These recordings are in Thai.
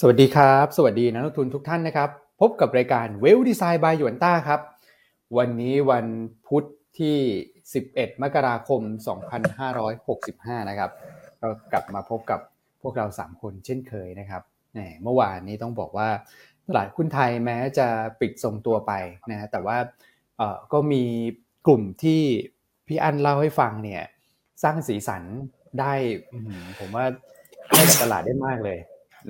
สวัสดีครับ สวัสดีนักลงทุนทุกท่านนะครับ พบกับรายการเวลดีไซน์บายหยวนต้าครับ วันนี้วันพุธที่ 11 มกราคม 2565 นะครับ ก็กลับมาพบกับพวกเรา 3 คนเช่นเคยนะครับเมื่อวานนี้ต้องบอกว่าตลาดหุ้นไทยแม้จะปิดทรงตัวไปนะแต่ว่าก็มีกลุ่มที่พี่อั้นเล่าให้ฟังเนี่ยสร้างสีสันได้ผมว่าให้กับตลาดได้มากเลย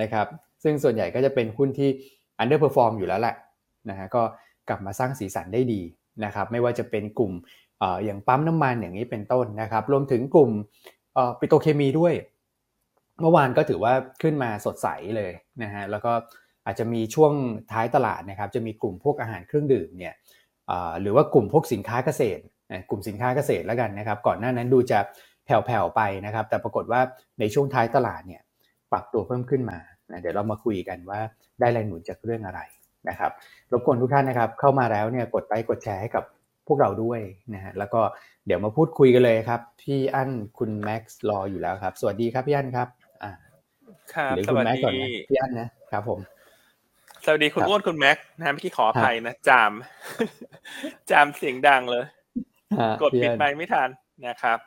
นะครับ ซึ่งส่วนใหญ่ก็จะเป็นหุ้นที่ underperform อร์มอยู่แล้วแหละนะฮะก็กลับมาสร้างสีสันได้ดีนะครับไม่ว่าจะเป็นกลุ่มอย่างปั๊มน้ำมันอย่างนี้เป็นต้นนะครับรวมถึงกลุ่มปิโตเคมีด้วย เมื่อวานก็ถือว่าขึ้นมาสดใสเลยนะฮะแล้วก็อาจจะมีช่วงท้ายตลาดนะครับจะมีกลุ่มพวกอาหารเครื่องดื่มเนี่ยหรือว่ากลุ่มพวกสินค้าเกษตรกลุ่มสินค้าเกษตรแล้วกันนะครับก่อนหน้านั้นดูจะแผ่วๆไปนะครับแต่ปรากฏว่าในช่วงท้ายตลาดเนี่ยปรับตัวเพิ่มขึ้นมา นะเดี๋ยวเรามาคุยกันว่าได้แรงหนุนจากเรื่องอะไรนะครับรบกวนทุกท่านนะครับ เข้ามาแล้วเนี่ยกดไลค์กดแชร์ให้กับพวกเราด้วยนะฮะแล้วก็เดี๋ยวมาพูดคุยกันเลยครับ พี่อั้นคุณแม็กซ์รออยู่แล้วครับ สวัสดีครับพี่อั้นครับอ่าครับหรือคุณแม็กซ์ก่อนนะพี่อั้นนะครับผม สวัสดีคุณอ้วนคุณแม็กซ์นะเมื่อกี้ขออภัยนะ จาม จามเสียงดังเลย กดปิดไมค์ไม่ทันนะครับ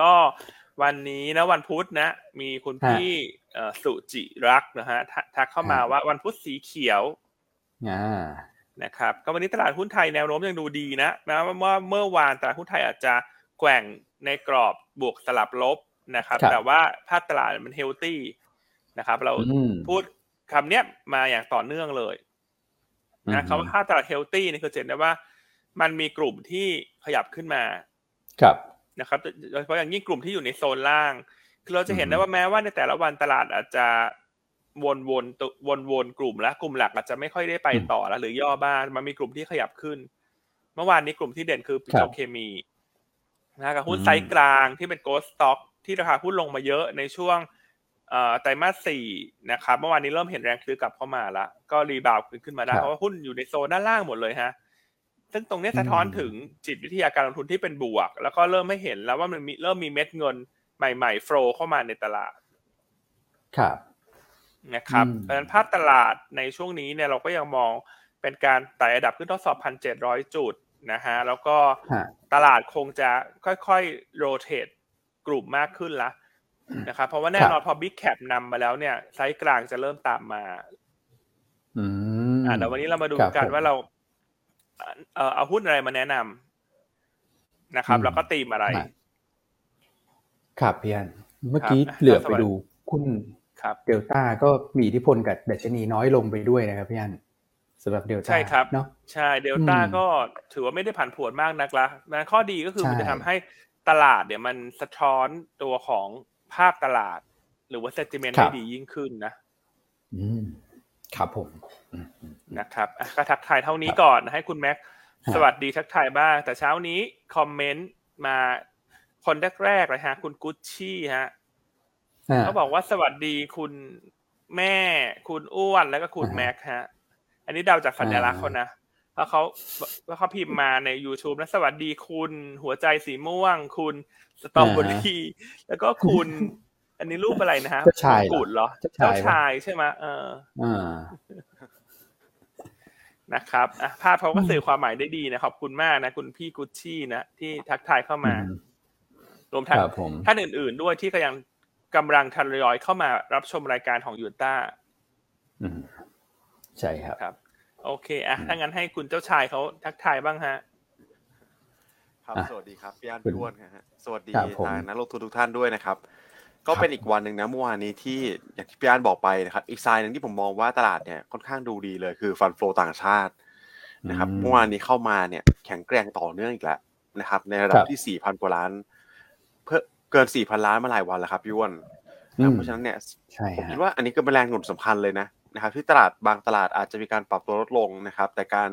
ก็ วันนี้นะวันพุธนะ มีคุณพี่สุจิรักนะฮะทักเข้ามาว่าวันพุธสีเขียวนะครับ ก็วันนี้ตลาดหุ้นไทยแนวโน้มยังดูดีนะแม้ว่าเมื่อวานตลาดหุ้นไทยอาจจะแกว่งในกรอบบวกสลับลบนะครับ แต่ว่าภาพตลาดมันเฮลตี้นะครับ เราพูดคำเนี้ยมาอย่างต่อเนื่องเลยนะคำว่าภาพตลาด healthy นี่คือเห็นได้ว่า มันมีกลุ่มที่ขยับขึ้นมา ครับ นะครับโดยเฉพาะอย่างยิ่งกลุ่มที่อยู่ในโซนล่าง คือเราจะเห็นได้ว่าแม้ว่าในแต่ละวันตลาดอาจจะวนวนวนวนกลุ่มและกลุ่มหลักอาจจะไม่ค่อยได้ไปต่อแล้วหรือย่อบ้างมันมีกลุ่มที่ขยับขึ้น เมื่อวานนี้กลุ่มที่เด่นคือปิโตรเคมีนะกับหุ้นไซส์กลางที่เป็น growth stockที่ราคาหุ้นลงมาเยอะในช่วงไตรมาสสี่นะครับเมื่อวานนี้เริ่มเห็นแรงซื้อกลับเข้ามาแล้วก็รีบาวขึ้นมาได้เพราะว่าหุ้นอยู่ในโซนด้านล่างหมดเลยฮะ ซึ่งตรงนี้สะท้อนถึงจิตวิทยาการลงทุนที่เป็นบวก แล้วก็เริ่มไม่เห็นแล้วว่ามันมีเริ่มมีเม็ดเงินใหม่ๆโฟลเข้ามาในตลาด ครับนะครับเพราะฉะนั้นภาพตลาดในช่วงนี้เนี่ยเราก็ยังมองเป็นการไต่ระดับขึ้นทดสอบพันเจ็ดร้อยจุดนะฮะแล้วก็ตลาดคงจะค่อยๆ rotate กลุ่มมากขึ้นละนะครับเพราะว่าแน่นอนพอ big cap นำมาแล้วเนี่ยไซส์กลางจะเริ่มตามมา อืมอ่าเดี๋ยววันนี้เรามาดูกันว่าเรา เออเอาหุ้นอะไรมาแนะนำนะครับ แล้วก็ตีมอะไร ครับพี่อันเมื่อกี้เหลือบไปดูหุ้นเดลต้าก็มีอิทธิพลกับดัชนีน้อยลงไปด้วยนะครับพี่อันสำหรับเดลต้าใช่ครับเนาะใช่เดลต้าก็ถือว่าไม่ได้ผันผวนมากนักละนะข้อดีก็คือมันจะทำให้ตลาดเนี่ยมันสะท้อนตัวของภาพตลาด หรือว่าเซติเมนต์ได้ดียิ่งขึ้นนะอืม ครับผมนะครับก็ทักทายเท่านี้ก่อนให้คุณแม็กสวัสดีทักทายบ้าง แต่เช้านี้คอมเมนต์มาคนแรกๆเลยฮะ คุณกุชชี่ฮะเขาบอกว่าสวัสดีคุณแม่ คุณอ้วนแล้วก็คุณแม็กฮะ อันนี้เดาจากสัญลักษณ์เขานะแล้วเขาแล้วเขาพิมพ์มาใน YouTube นะสวัสดีคุณหัวใจสีม่วง คุณสตรอเบอรี่แล้วก็คุณ อันนี้รูปอะไรนะฮะเจ้าชายกุดเหรอเจ้าชายใช่ไหมเออนะครับอะภาพเขาก็สื่อความหมายได้ดีนะขอบคุณมากนะคุณพี่กุชชี่นะที่ทักทายเข้ามารวมทั้งท่านอื่น ๆ ด้วยที่ก็ยังกำลังทยอยเข้ามารับชมรายการของยูต้าใช่ครับครับ โอเคอะถ้างั้นให้คุณเจ้าชายเขาทักทายบ้างฮะครับสวัสดีครับพี่อันพี่อ้วนฮะสวัสดีทางนักลงทุนทุกท่านด้วยนะครับ ก็เป็นอีกวันหนึ่งนะเมื่อวานนี้ที่อย่างที่พี่อันบอกไปนะครับอีกไซน์หนึ่งที่ผมมองว่าตลาดเนี่ยค่อนข้างดูดีเลยคือฟันโฟต่างชาตินะครับเมื่อวานนี้เข้ามาเนี่ยแข็งแกร่งต่อเนื่องอีกแล้วนะครับ ในระดับที่สี่พันกว่าล้าน เพิ่มเกินสี่พันล้านมาหลายวันแล้วครับพี่อ้วนเพราะฉะนั้นเนี่ยผมคิดว่าอันนี้ก็เป็นแรงหนุนสำคัญเลยนะนะครับ ที่ตลาดบางตลาดอาจจะมีการปรับตัวลดลงนะครับ แต่การ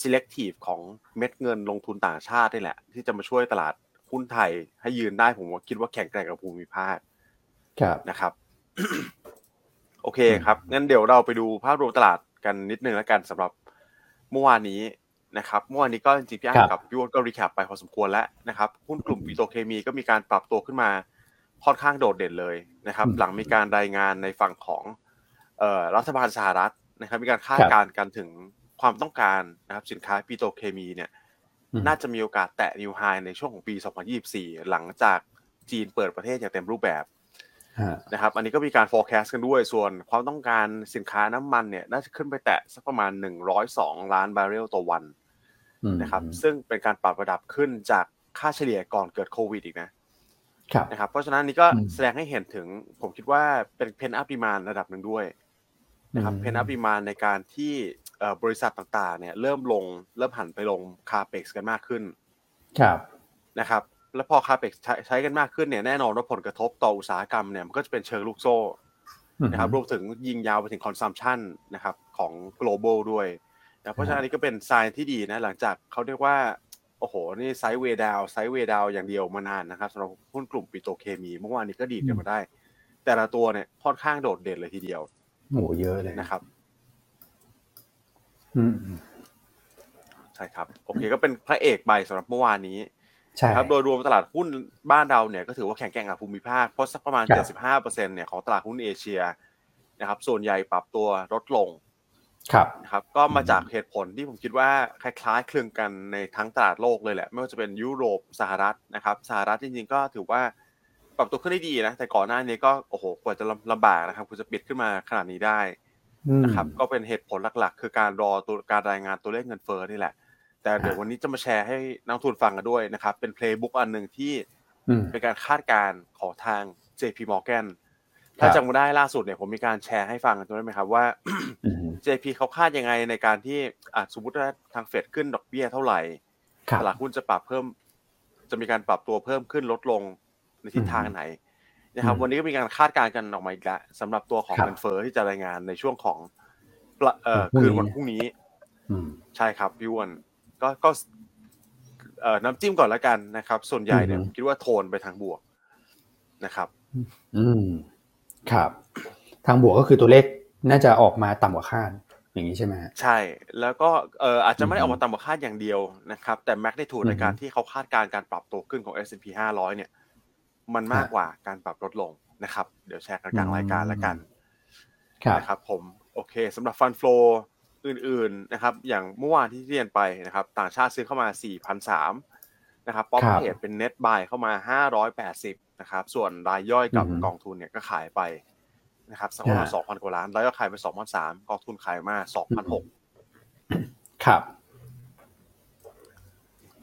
selective ของเม็ดเงินลงทุนต่างชาตินี่แหละ ที่จะมาช่วยตลาดหุ้นไทยให้ยืนได้ผมว่าคิดว่าแข็งแกร่งกับภูมิภาค นะครับ โอเคครับงั้นเดี๋ยวเราไปดูภาพรวมตลาดกันนิดนึงแล้วกันสำหรับเมื่อวานนี้นะครับเมื่อวานนี้ก็จริงๆพี่อ้กับพี่วอนก็รีแคปไปพอสมควรแล้วนะครับหุ้นกลุ่มปิโตเคมีก็มีการปรับตัวขึ้นมาค่อนข้างโดดเด่นเลยนะครับ หลังมีการรายงานในฝั่งของเอ่อรัฐบาลสหรัฐนะครับ มีการคาดการณ์กันถึงความต้องการนะครับ สินค้าปิโตรเคมีเนี่ยน่าจะมีโอกาสแตะนิวไฮในช่วงของปี 2024 หลังจากจีนเปิดประเทศอย่างเต็มรูปแบบ นะครับ อันนี้ก็มีการ forecast กันด้วย ส่วนความต้องการสินค้าน้ำมันเนี่ย น่าจะขึ้นไปแตะสักประมาณ 102 ล้านบาร์เรลต่อวันนะครับ ซึ่งเป็นการปรับระดับขึ้นจากค่าเฉลี่ยก่อนเกิดโควิดอีกนะนะครับ เพราะฉะนั้นนี่ก็แสดงให้เห็นถึง ผมคิดว่าเป็น pent-up demand ระดับหนึ่งด้วยนะครับ pent-up demand ในการที่บริษัทต่างๆ เนี่ย เริ่มลงเริ่มหันไปลง CAPEX กันมากขึ้น ครับนะครับ แล้วพอ CAPEX ใช้กันมากขึ้นเนี่ยแน่นอนว่าผลกระทบต่ออุตสาหกรรมเนี่ยมันก็จะเป็นเชิงลูกโซ่นะครับรวมถึงยิงยาวไปถึง consumption นะครับของ global ด้วยนะเพราะฉะนั้นนี่ก็เป็น sign ที่ดีนะหลังจากเขาเรียกว่า โอ้โห นี่ sideway down sideway down อย่างเดียวมานานนะครับสำหรับหุ้นกลุ่มปิโตรเคมีเมื่อวานนี้ก็ดีดกันมาได้ แต่ละตัวเนี่ยค่อนข้างโดดเด่นเลยทีเดียวโอ้เยอะเลยนะครับ อืมใช่ครับ โอเคก็เป็นพระเอกใบสำหรับเมื่อวานนี้ใช่ ครับโดยรวมตลาดหุ้นบ้านเราเนี่ยก็ถือว่าแข็งแกร่งกับภูมิภาคเพราะสักประมาณ 75%เนี่ยของตลาดหุ้นเอเชียนะครับส่วนใหญ่ปรับตัวลดลงครับนะครับก็มาจากเหตุผลที่ผมคิดว่าคล้ายๆ คลึงกันในทั้งตลาดโลกเลยแหละ ไม่ว่าจะเป็นยุโรปสหรัฐนะครับสหรัฐจริงๆ ก็ถือว่าปรับตัวขึ้นได้ดีนะแต่ก่อนหน้านี้ก็โอ้โหกว่าจะลำบากนะครับกว่าจะปิดขึ้นมาขนาดนี้ได้นะครับก็เป็นเหตุผลหลักๆ คือการรอตัวการรายงานตัวเลขเงินเฟ้อนี่แหละ แต่เดี๋ยววันนี้จะมาแชร์ให้นักทุนฟังกันด้วยนะครับ เป็นเพลย์บุ๊กอันหนึ่งที่เป็นการคาดการณ์ของทาง JP Morgan ถ้าจำได้ล่าสุดเนี่ยผมมีการแชร์ให้ฟังกันด้วยไหมครับว่า JP เขาคาดยังไงในการที่อาจสมมติว่าทางเฟดขึ้นดอกเบี้ยเท่าไหร่ตลาดหุ้นจะปรับเพิ่ม จะมีการปรับตัวเพิ่มขึ้นลดลงในทิศทางไหนนะครับ วันนี้ก็มีการคาดการณ์กันออกมาอีกแล้วสำหรับตัวของเงินเฟ้อที่จะรายงานในช่วงของเอ่อคืนวันพรุ่งนี้ใช่ครับพี่วน ก็ก็เอ่อน้ำจิ้มก่อนแล้วกันนะครับ ส่วนใหญ่เนี่ยคิดว่าโทนไปทางบวกนะครับ อืมครับ ทางบวกก็คือตัวเลขน่าจะออกมาต่ำกว่าคาดอย่างนี้ใช่ไหมใช่ แล้วก็เอ่ออาจจะไม่ได้ออกมาต่ำกว่าคาดอย่างเดียวนะครับ แต่แม็กได้ถูกในการที่เขาคาดการการปรับตัวขึ้นของ S&P 500 เนี่ย มันมากกว่าการปรับลดลงนะครับ เดี๋ยวแชร์กันกลางรายการแล้วกันนะครับผมโอเคสำหรับ fund flow อื่นๆนะครับ อย่างเมื่อวานที่เรียนไปนะครับ ต่างชาติซื้อเข้ามา4,003นะครับ prop trade เป็น net buy เข้ามา 580นะครับ ส่วนรายย่อยกับกองทุนเนี่ยก็ขายไปนะครับสักประมาณ2,000กว่าล้านรายย่อยขายไป2,003กองทุนขายมา2,006ครับ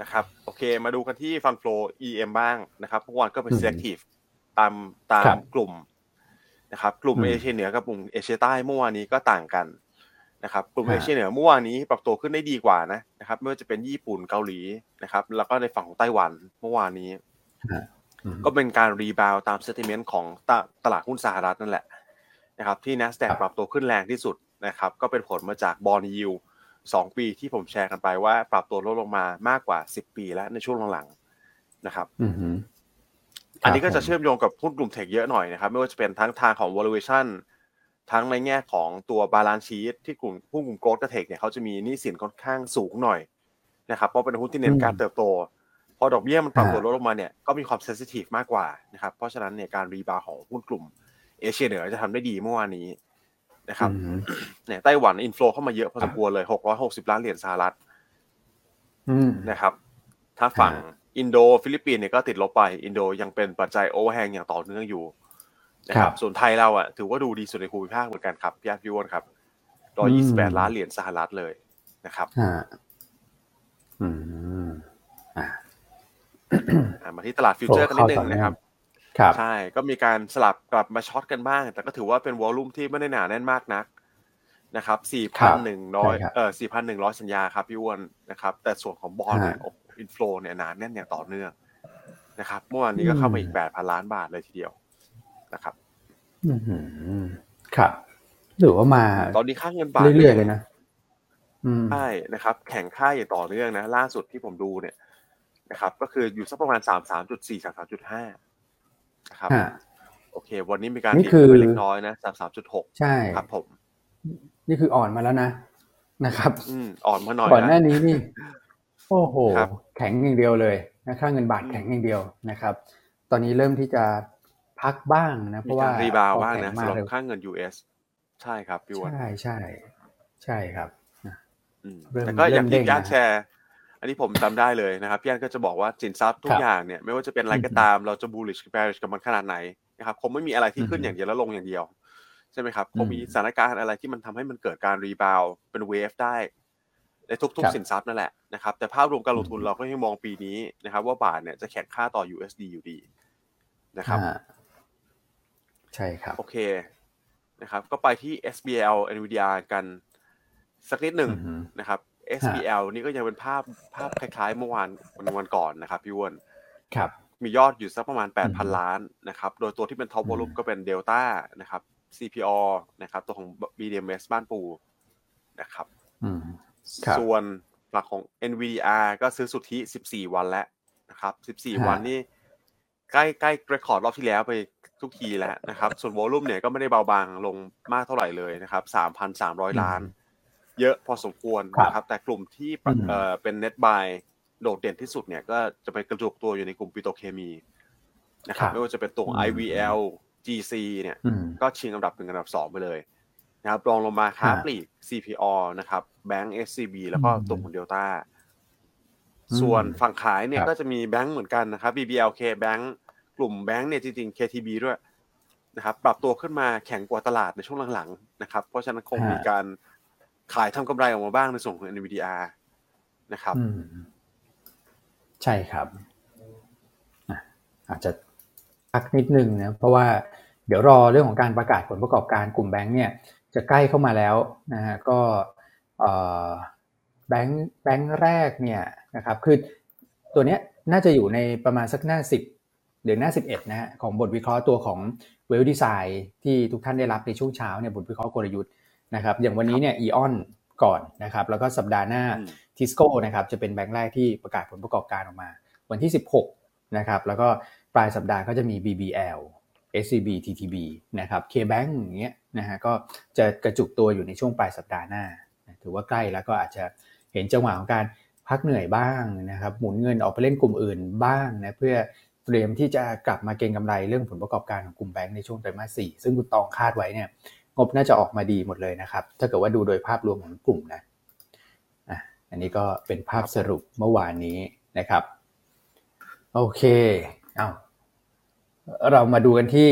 นะครับ โอเค มาดูกันที่ fund flow EM บ้างนะครับเมื่อวานก็เป็น selective ตามตามกลุ่มนะครับ กลุ่มเอเชียเหนือกับกลุ่มเอเชียใต้เมื่อวานนี้ก็ต่างกัน นะครับกลุ่มเอเชียเหนือเมื่อวานนี้ปรับตัวขึ้นได้ดีกว่านะนะครับไม่ว่าจะเป็นญี่ปุ่นเกาหลีนะครับ แล้วก็ในฝั่งของไต้หวันเมื่อวานนี้ ก็เป็นการ rebound ตาม sentiment ของตลาดหุ้นสหรัฐนั่นแหละนะครับที่ NASDAQ ปรับตัวขึ้นแรงที่สุดนะครับก็เป็นผลมาจาก bond yield สองปีที่ผมแชร์กันไปว่า ปรับตัวลดลงมามากกว่าสิบปีแล้วในช่วงหลังๆนะครับอันนี้ก็จะเชื่อมโยงกับหุ้นกลุ่ม tech เยอะหน่อยนะครับ ไม่ว่าจะเป็นทั้งทางของ valuation ทั้งในแง่ของตัว balance sheet ที่กลุ่มหุ้นกลุ่ม growth กับ tech เนี่ยเขาจะมีหนี้สินค่อนข้างสูงหน่อยนะครับเพราะเป็นหุ้นที่เน้นการเติบโต พอดอกเบี้ยมันปรับตัวลดลงมาเนี่ยก็มีความ sensitive มากกว่านะครับเพราะฉะนั้นเนี่ยการ rebound ของหุ้นกลุ่มเอเชียเหนือจะทำได้ดีเมื่อวานนี้นะครับเนี่ยไต้หวัน inflow เข้ามาเยอะพอสมควรเลยหกร้อยหกสิบล้านเหรียญสหรัฐนะครับ ถ้าฝั่งอินโดฟิลิปปินส์เนี่ยก็ติดลบไป อินโดยังเป็นปัจจัย overhang อย่างต่อเนื่องอยู่ นะครับส่วนไทยเราอะถือว่าดูดีสุดในภูมิภาคเหมือนกันครับพี่อาร์ตพี่วอนครับร้อยยี่สิบแปดล้านเหรียญสหรัฐเลยนะครับอืมอ่ามาที่ตลาด future กันนิดนึงนะครับใช่ก็มีการสลับกลับมา short กันบ้าง แต่ก็ถือว่าเป็น volume ที่ไม่ได้หนาแน่นมากนักนะครับสี่พันหนึ่งร้อยเออสี่พันหนึ่งร้อยสัญญาครับพี่อ้วนนะครับ แต่ส่วนของบอลเนี่ยอินฟลูเนี่ยหนาแน่นอย่างต่อเนื่องนะครับเมื่อวานนี้ก็เข้ามาอีกแปดพันล้านบาทเลยทีเดียว นะครับอืมครับ หรือว่ามาตอนนี้ค่าเงินบาทเรื่อยๆเลยนะใช่นะครับ แข่งค่าอย่างต่อเนื่องนะ ล่าสุดที่ผมดูเนี่ยนะครับ ก็คืออยู่สักประมาณสามสามจุดสี่สามสามจุดห้านะครับโอเค วันนี้มีการดีขึ้นเล็กน้อยนะสามสามจุดหกใช่ครับผม นี่คืออ่อนมาแล้วนะนะครับ อืมอ่อนมาหน่อยก่อนหน้านี้นี่ โอ้โห แข็งอย่างเดียวเลยนะค่าเงินบาทแข็งอย่างเดียวนะครับ ตอนนี้เริ่มที่จะ พักบ้างนะ เพราะว่ารีบาวบ้างนะสำหรับค่าเงิน US ใช่ครับพี่วนใช่ใช่ใช่ครับแต่ก็อย่างที่ย่านแชร์ อันนี้ผมจำได้เลยนะครับพี่อันก็จะบอกว่าสินทรัพย์ทุกอย่างเนี่ยไม่ว่าจะเป็นอะไรก็ตามเราจะบูลลิชกับแบริชกับมันขนาดไหนนะครับคงไม่มีอะไรที่ขึ้นอย่างเดียวแล้วลงอย่างเดียวใช่ไหมครับคงมีสถานการณ์อะไรที่มันทำให้มันเกิดการรีบาวเป็นเวฟได้ในทุกๆสินทรัพย์นั่นแหละนะครับแต่ภาพรวมการลงทุนเราก็ยังมองปีนี้นะครับ ว่าบาทเนี่ยจะแข็งค่าต่อ USD อยู่ดีนะครับ ใช่ครับ โอเคนะครับ ก็ไปที่ SBL NVIDIA กันสักนิดหนึ่งนะครับ SBL นี่ก็ยังเป็นภาพภาพคล้ายๆ เมื่อวานวันวันก่อนนะครับพี่วอนครับ มียอดอยู่สักประมาณ 8,000 ล้านนะครับ โดยตัวที่เป็น top volume ก็เป็นเดลต้านะครับ CPALL นะครับ ตัวของ BDMS บ้านปูนะครับส่วนหลักของ NVDR ก็ซื้อสุทธิ 14 วันแล้วนะครับ 14 วันนี่ใกล้ใกล้ record รอบที่แล้วไป ทุกทีแล้วนะครับ ส่วน volume เนี่ยก็ไม่ได้เบาบางลงมากเท่าไหร่เลยนะครับ3,300 ล้าน เยอะพอสมควรนะครับ แต่กลุ่มที่เอ่อเป็น net buy โดดเด่นที่สุดเนี่ยก็จะไปกระจุกตัวอยู่ในกลุ่มปิโตรเคมีนะครับไม่ว่าจะเป็นตัว IVL GC เนี่ยก็ชิงอันดับหนึ่งอันดับสองไปเลยนะครับรองลงมาค้าปลีก CPALL นะครับแบงก์ SCB แล้วก็ตัวของเดลต้าส่วนฝั่งขายเนี่ยก็จะมีแบงก์เหมือนกันนะครับ BBL KBANK กลุ่มแบงก์เนี่ยจริงๆ KTB ด้วยนะครับปรับตัวขึ้นมาแข็งกว่าตลาดในช่วงหลังๆนะครับเพราะฉะนั้นคงมีการขายทำกำไรออกมาบ้างในส่วนของ NVDR นะครับใช่ครับ อาจจะพักนิดนึงนะเพราะว่าเดี๋ยวรอเรื่องของการประกาศผลประกอบการกลุ่มแบงค์เนี่ยจะใกล้เข้ามาแล้วนะฮะก็แบงค์แบงค์แรกเนี่ยนะครับคือตัวเนี้ยน่าจะอยู่ในประมาณสักหน้าสิบ หรือหน้าสิบเอ็ดนะฮะของบทวิเคราะห์ตัวของเวลดีไซน์ที่ทุกท่านได้รับในช่วงเช้าเนี่ยบทวิเคราะห์กลยุทธ์นะครับอย่างวันนี้เนี่ยอีออนก่อนนะครับแล้วก็สัปดาห์หน้าทิสโก้นะครับจะเป็นแบงค์แรกที่ประกาศผลประกอบการออกมา วันที่ 16นะครับแล้วก็ปลายสัปดาห์ก็จะมี BBL SCB TTB นะครับ KBank อย่างเงี้ยนะฮะก็จะกระจุกตัวอยู่ในช่วงปลายสัปดาห์หน้า ถือว่าใกล้แล้วก็อาจจะเห็นจังหวะของการพักเหนื่อยบ้างนะครับหมุนเงินออกไปเล่นกลุ่มอื่นบ้างนะเพื่อ เตรียมที่จะกลับมาเก็งกำไรเรื่องผลประกอบการของกลุ่มแบงก์ในช่วงไตรมาสสี่ซึ่งคุณตองคาดไว้เนี่ยงบน่าจะออกมาดีหมดเลยนะครับ ถ้าเกิดว่าดูโดยภาพรวมของกลุ่มนะอันนี้ก็เป็นภาพสรุปเมื่อวานนี้นะครับ โอเคเอาเรามาดูกันที่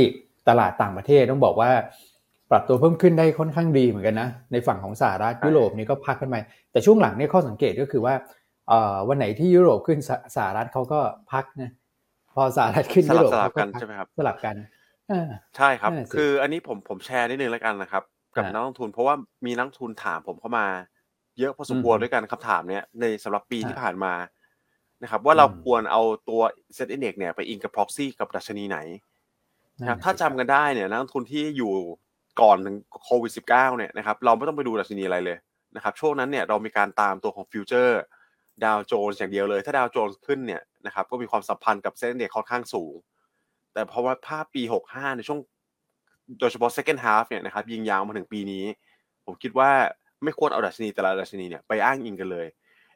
ตลาดต่างประเทศต้องบอกว่า ปรับตัวเพิ่มขึ้นได้ค่อนข้างดีเหมือนกันนะ ในฝั่งของสหรัฐยุโรปนี่ก็พักขึ้นไปแต่ช่วงหลังเนี่ยข้อสังเกตก็คือว่าวันไหนที่ยุโรปขึ้นสหรัฐเขาก็พักนะ พอสหรัฐขึ้นยุโรปสลับกันใช่ไหมครับ สลับกันใช่ครับ คืออันนี้ผมผมแชร์นิดนึงแล้วกันนะครับ กับนักลงทุน เพราะว่ามีนักทุนถามผมเข้ามา เยอะพอสมควรด้วยกันคำถามเนี้ยในสำหรับปีที่ผ่านมานะครับ ว่าเราควรเอาตัว SET Index เนี่ยไปอิงกับ proxy กับดัชนีไหนนะครับถ้าจำกันได้เนี่ยนักลงทุนที่อยู่ก่อนโควิด -19 เนี่ยนะครับเราไม่ต้องไปดูดัชนีอะไรเลยนะครับช่วงนั้นเนี่ยเรามีการตามตัวของ future ดาวโจนส์อย่างเดียวเลย ถ้าดาวโจนส์ขึ้นเนี่ยนะครับก็มีความสัมพันธ์กับ SET Index ค่อนข้างสูง แต่เพราะว่าภาพปี 65 ในช่วงโดยเฉพาะ second half เนี่ยนะครับยิงยาวมาถึงปีนี้ ผมคิดว่าไม่ควรเอาดัชนีแต่ละดัชนีเนี่ยไปอ้างอิงกันเลย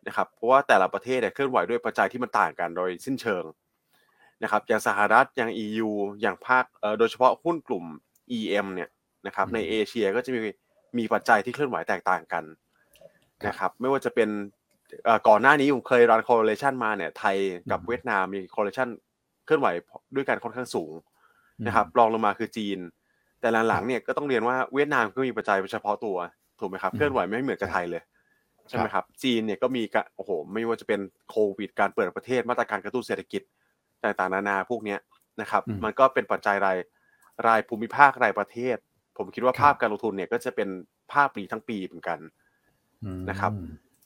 นะครับเพราะว่าแต่ละประเทศเนี่ยเคลื่อนไหวด้วยปัจจัยที่มันต่างกันโดยสิ้นเชิงนะครับอย่างสหรัฐอย่าง EU อย่างภาคโดยเฉพาะหุ้นกลุ่ม EM เนี่ยนะครับในเอเชียก็จะมีมีปัจจัยที่เคลื่อนไหวแตกต่างกันนะครับไม่ว่าจะเป็น ก่อนหน้านี้ผมเคยรัน correlation มาเนี่ยไทยกับเวียดนามมี correlation เคลื่อนไหวด้วยกันค่อนข้างสูงนะครับรองลงมาคือจีน แต่หลังๆเนี่ยก็ต้องเรียนว่าเวียดนามก็มีปัจจัยเฉพาะตัวถูกไหมครับเคลื่อนไหวไม่เหมือนกับไทยเลยใช่ไหมครับจีนเนี่ยก็มีโอ้โหไม่ว่าจะเป็นโควิดการเปิดประเทศมาตรการกระตุ้นเศรษฐกิจต่างๆนานาพวกนี้นะครับ มันก็เป็นปัจจัยรายรายภูมิภาครายประเทศ ผมคิดว่าภาพการลงทุนเนี่ยก็จะเป็นภาพปีทั้งปีเหมือนกันนะครับ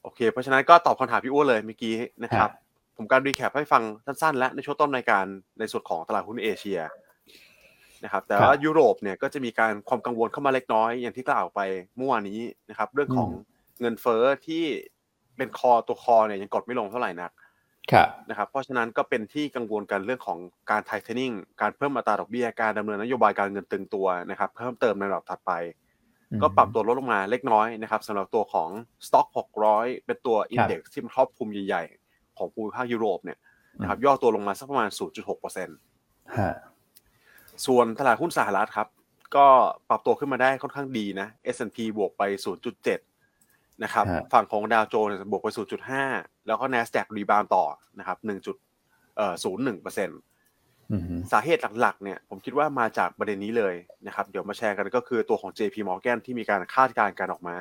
โอเค เพราะฉะนั้นก็ตอบคำถามพี่อ้วนเลยเมื่อกี้นะครับ ผมการรีแคปให้ฟังสั้นๆ และในช่วงต้นรายการในส่วนของตลาดหุ้นเอเชียนะครับแต่ว่ายุโรปเนี่ยก็จะมีการความกังวลเข้ามาเล็กน้อยอย่างที่กล่าวไปเมื่อวานนี้นะครับ เรื่องของเงินเฟ้อที่เป็นคอตัวคอเนี่ยยังกดไม่ลงเท่าไหร่นักนะครับเพราะฉะนั้นก็เป็นที่กังวลกันเรื่องของการไทเทนิ่งการเพิ่มอัตราดอกเบี้ยการดำเนินนโยบายการเงินตึงตัวนะครับ เพิ่มเติมในระดับถัดไป ก็ปรับตัวลดลงมาเล็กน้อยนะครับสำหรับตัวของสต็อก600 เป็นตัว index ที่มันครอบคลุมใหญ่ๆ ของภูมิภาคยุโรปเนี่ยนะครับย่อตัวลงมาสักประมาณ 0.6%ส่วนตลาดหุ้นสหรัฐครับ ก็ปรับตัวขึ้นมาได้ค่อนข้างดีนะ S&P บวกไป 0.7 นะครับ ฝั่งของดาวโจนส์บวกไป 0.5 แล้วก็ NASDAQ rebound ต่อนะครับ1.01เปอร์เซ็นต์ สาเหตุหลักๆเนี่ยผมคิดว่ามาจากประเด็นนี้เลยนะครับ เดี๋ยวมาแชร์กันก็คือตัวของ JP Morgan ที่มีการคาดการณ์การออกมา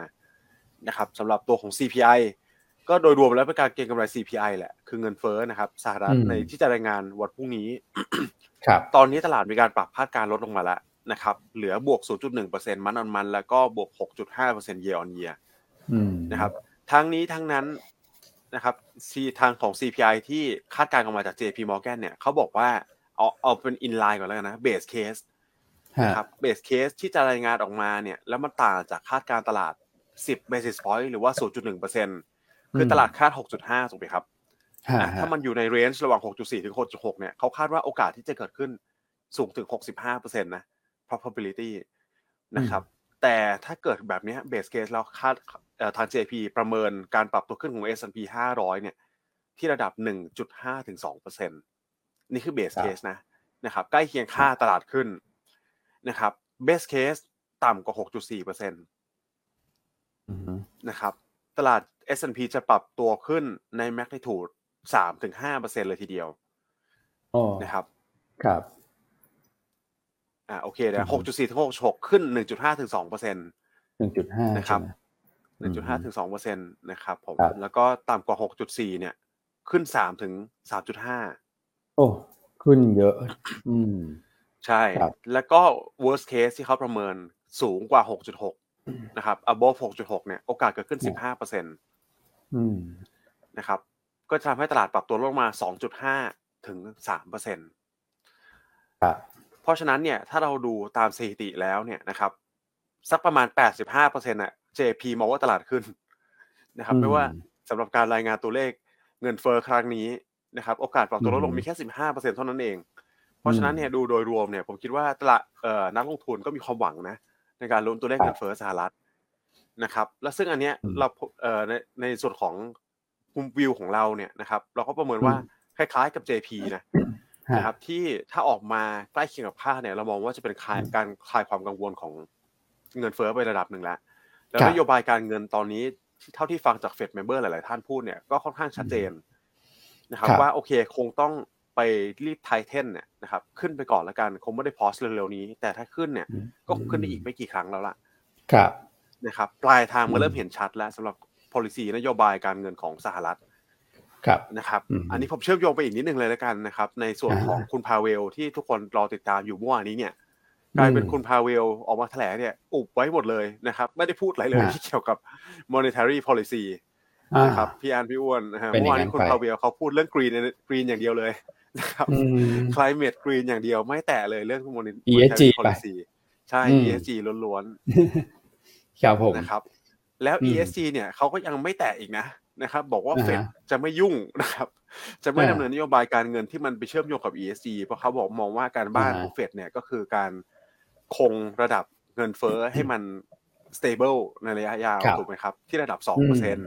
นะครับสำหรับตัวของ CPI ก็โดยรวมแล้วเป็นการเก็งกำไร CPI แหละ คือเงินเฟ้อนะครับสหรัฐในที่จะรายงานวันพรุ่งนี้ครับตอนนี้ตลาดมีการปรับคาดการลดลงมาแล้วนะครับ เหลือบวก 0.1%มันออนมัน แล้วก็บวก 6.5% year on year นะครับทั้งนี้ทั้งนั้นนะครับซีทางของ CPI ที่คาดการณ์ออกมาจาก JP Morgan เนี่ยเขาบอกว่า เอาเอาเป็น in line ก่อนแล้วกันนะ base case นะครับ base case ที่จะรายงานออกมาเนี่ย แล้วมันต่างจากคาดการตลาด 10 basis point หรือว่า 0.1%คือตลาดคาด 6.5 ถูกไหมครับ ถ้ามันอยู่ในเรนจ์ระหว่าง 6.4 ถึง 6.6 เนี่ยเขาคาดว่าโอกาสที่จะเกิดขึ้นสูงถึง 65%นะ probability นะครับแต่ถ้าเกิดแบบนี้ base case แล้วคาดทาง JP ประเมินการปรับตัวขึ้นของ S&P 500 เนี่ย ที่ระดับ 1.5ถึง2%นี่ คือ base case นะนะครับใกล้เคียงค่าตลาดขึ้นนะครับ base case ต่ำกว่า 6.4%นะครับตลาด S&P จะปรับตัวขึ้นใน magnitude 3ถึง5%เลยทีเดียวนะครับ ครับอ่าโอเคนะ6.4ถึง6.6ขึ้น1.5ถึง2%เปอร์เซ็นต์1.5นะครับ1.5ถึง2เปอร์เซ็นต์นะครับผมแล้วก็ต่ำกว่า6.4เนี่ย ขึ้น3ถึง3.5โอ้ ขึ้นเยอะ อืม ใช่แล้วก็ worst case ที่เขาประเมินสูงกว่า 6.6 นะครับ above 6.6 เนี่ย โอกาสเกิดขึ้น 15เปอร์เซ็นต์นะครับ ก็จะทำให้ตลาดปรับตัวลงมา 2.5 ถึง3เปอร์เซ็นต์เพราะฉะนั้นเนี่ยถ้าเราดูตามสถิติแล้วเนี่ยนะครับสักประมาณ 85เปอร์เซ็นต์อะ JP มองว่าตลาดขึ้นนะครับไม่ว่าสำหรับการรายงานตัวเลขเงินเฟอ้อครั้งนี้ นะครับโอกาสปรับตัวลดลงมีแค่15เปอร์เซ็นต์เท่านั้นเอง เพราะฉะนั้นเนี่ยดูโดยรวมเนี่ยผมคิดว่าตลาดเอ่อนักลงทุนก็มีความหวังนะ ในการลุ้นตัวเลขเงินเฟอ้อสหรัฐนะครับ และซึ่งอันเนี้ยเราเอ่อในในส่วนของมุมวิวของเราเนี่ยนะครับเราก็ประเมินว่าคล้ายๆกับ JP นะนะครับที่ถ้าออกมาใกล้เคียงกับคาดเนี่ยเรามองว่าจะเป็นคลายการคลายความกังวลของเงินเฟ้อไประดับหนึ่งแล้วแล้วนโยบายการเงินตอนนี้เท่าที่ฟังจาก Fed member หลาย ๆ ท่านพูดเนี่ยก็ค่อนข้างชัดเจน นะครับว่าโอเคคงต้องไปรีบ tighten เนี่ยนะครับขึ้นไปก่อนแล้วกันคงไม่ได้ pause เร็วๆนี้ แต่ถ้าขึ้นเนี่ยก็ขึ้นได้อีกไม่กี่ครั้งแล้วล่ะครับนะครับปลายทางมันเริ่มเห็นชัดแล้วสำหรับ policy นโยบายการเงินของสหรัฐครับนะครับอันนี้ผมเชื่อมโยงไปอีกนิดนึงเลยแล้วกันนะครับ ในส่วนของคุณพาเวลที่ทุกคนรอติดตามอยู่เมื่อวานนี้เนี่ยกลายเป็นคุณพาเวลออกมาแถลงเนี่ยอุบไว้หมดเลยนะครับ ไม่ได้พูดอะไรเลยที่เกี่ยวกับ monetary policy นะครับพี่อันพี่อ้วนนะฮะเมื่อวานนี้คุณพาเวลเขาพูดเรื่อง green green อย่างเดียวเลยนะครับ climate green อย่างเดียวไม่แตะเลยเรื่อง monetary policy ใช่ ESG ล้วนๆครับผมนะครับ แล้ว ESG เนี่ยเขาก็ยังไม่แตะอีกนะนะครับ บอกว่าเฟดจะไม่ยุ่งนะครับ จะไม่ดำเนินนโยบายการเงินที่มันไปเชื่อมโยงกับ ESG เพราะเขาบอกมองว่าการบ้านของเฟดเนี่ยก็คือการคงระดับเงินเฟ้อให้มัน stable ในระยะยาวถูกไหมครับ ที่ระดับสองเปอร์เซ็น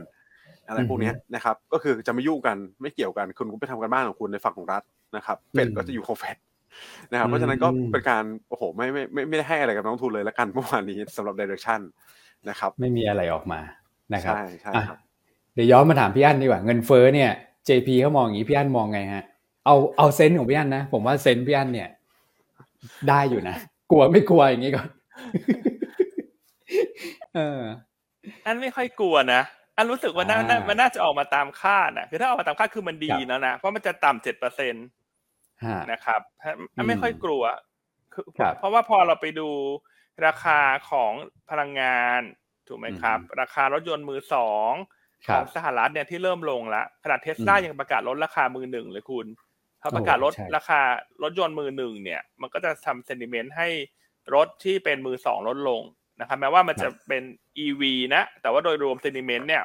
อะไรพวกนี้นะครับก็คือจะไม่ยุ่งกันไม่เกี่ยวกันคุณก็ไปทำกันบ้านของคุณในฝั่งของรัฐนะครับเฟดก็จะอยู่ของเฟดนะครับเพราะฉะนั้นก็เป็นการโอ้โหไม่ไม่ไม่ไม่ได้ให้อะไรกับนักลงทุนเลยละกันเมื่อวานนี้สำหรับ direction นะครับ ไม่มีอะไรออกมานะครับใช่ใช่ครับเดี๋ยวย้อนมาถามพี่อั้นดีกว่าเงินเฟ้อเนี่ย JP เขามองอย่างนี้พี่อั้นมองไงฮะเอาเอา sense ของพี่อั้นนะผมว่า sense พี่อั้นเนี่ย ได้อยู่นะกลัวไม่กลัวอย่างนี้ก่อนเอออันไม่ค่อยกลัวนะ อันรู้สึกว่าน่ามันน่าจะออกมาตามคาดนะคือถ้าออกมาตามคาดคือมันดีแล้วนะ เพราะมันจะต่ำเจ็ดเปอร์เซ็นต์นะครับอันไม่ค่อยกลัวเพราะว่าพอเราไปดูราคาของพลังงานถูกไหมครับ ราคารถยนต์มือสองของสหรัฐเนี่ยที่เริ่มลงแล้วขนาดเทสลายังประกาศลดราคามือหนึ่งเลยคุณเขาประกาศลดราคารถยนต์มือหนึ่งเนี่ย มันก็จะทำเซนิเมนต์ให้รถที่เป็นมือสองลดลง นะครับแม้ว่ามันจะเป็น EV นะ แต่ว่าโดยรวมเซนิเมนต์เนี่ย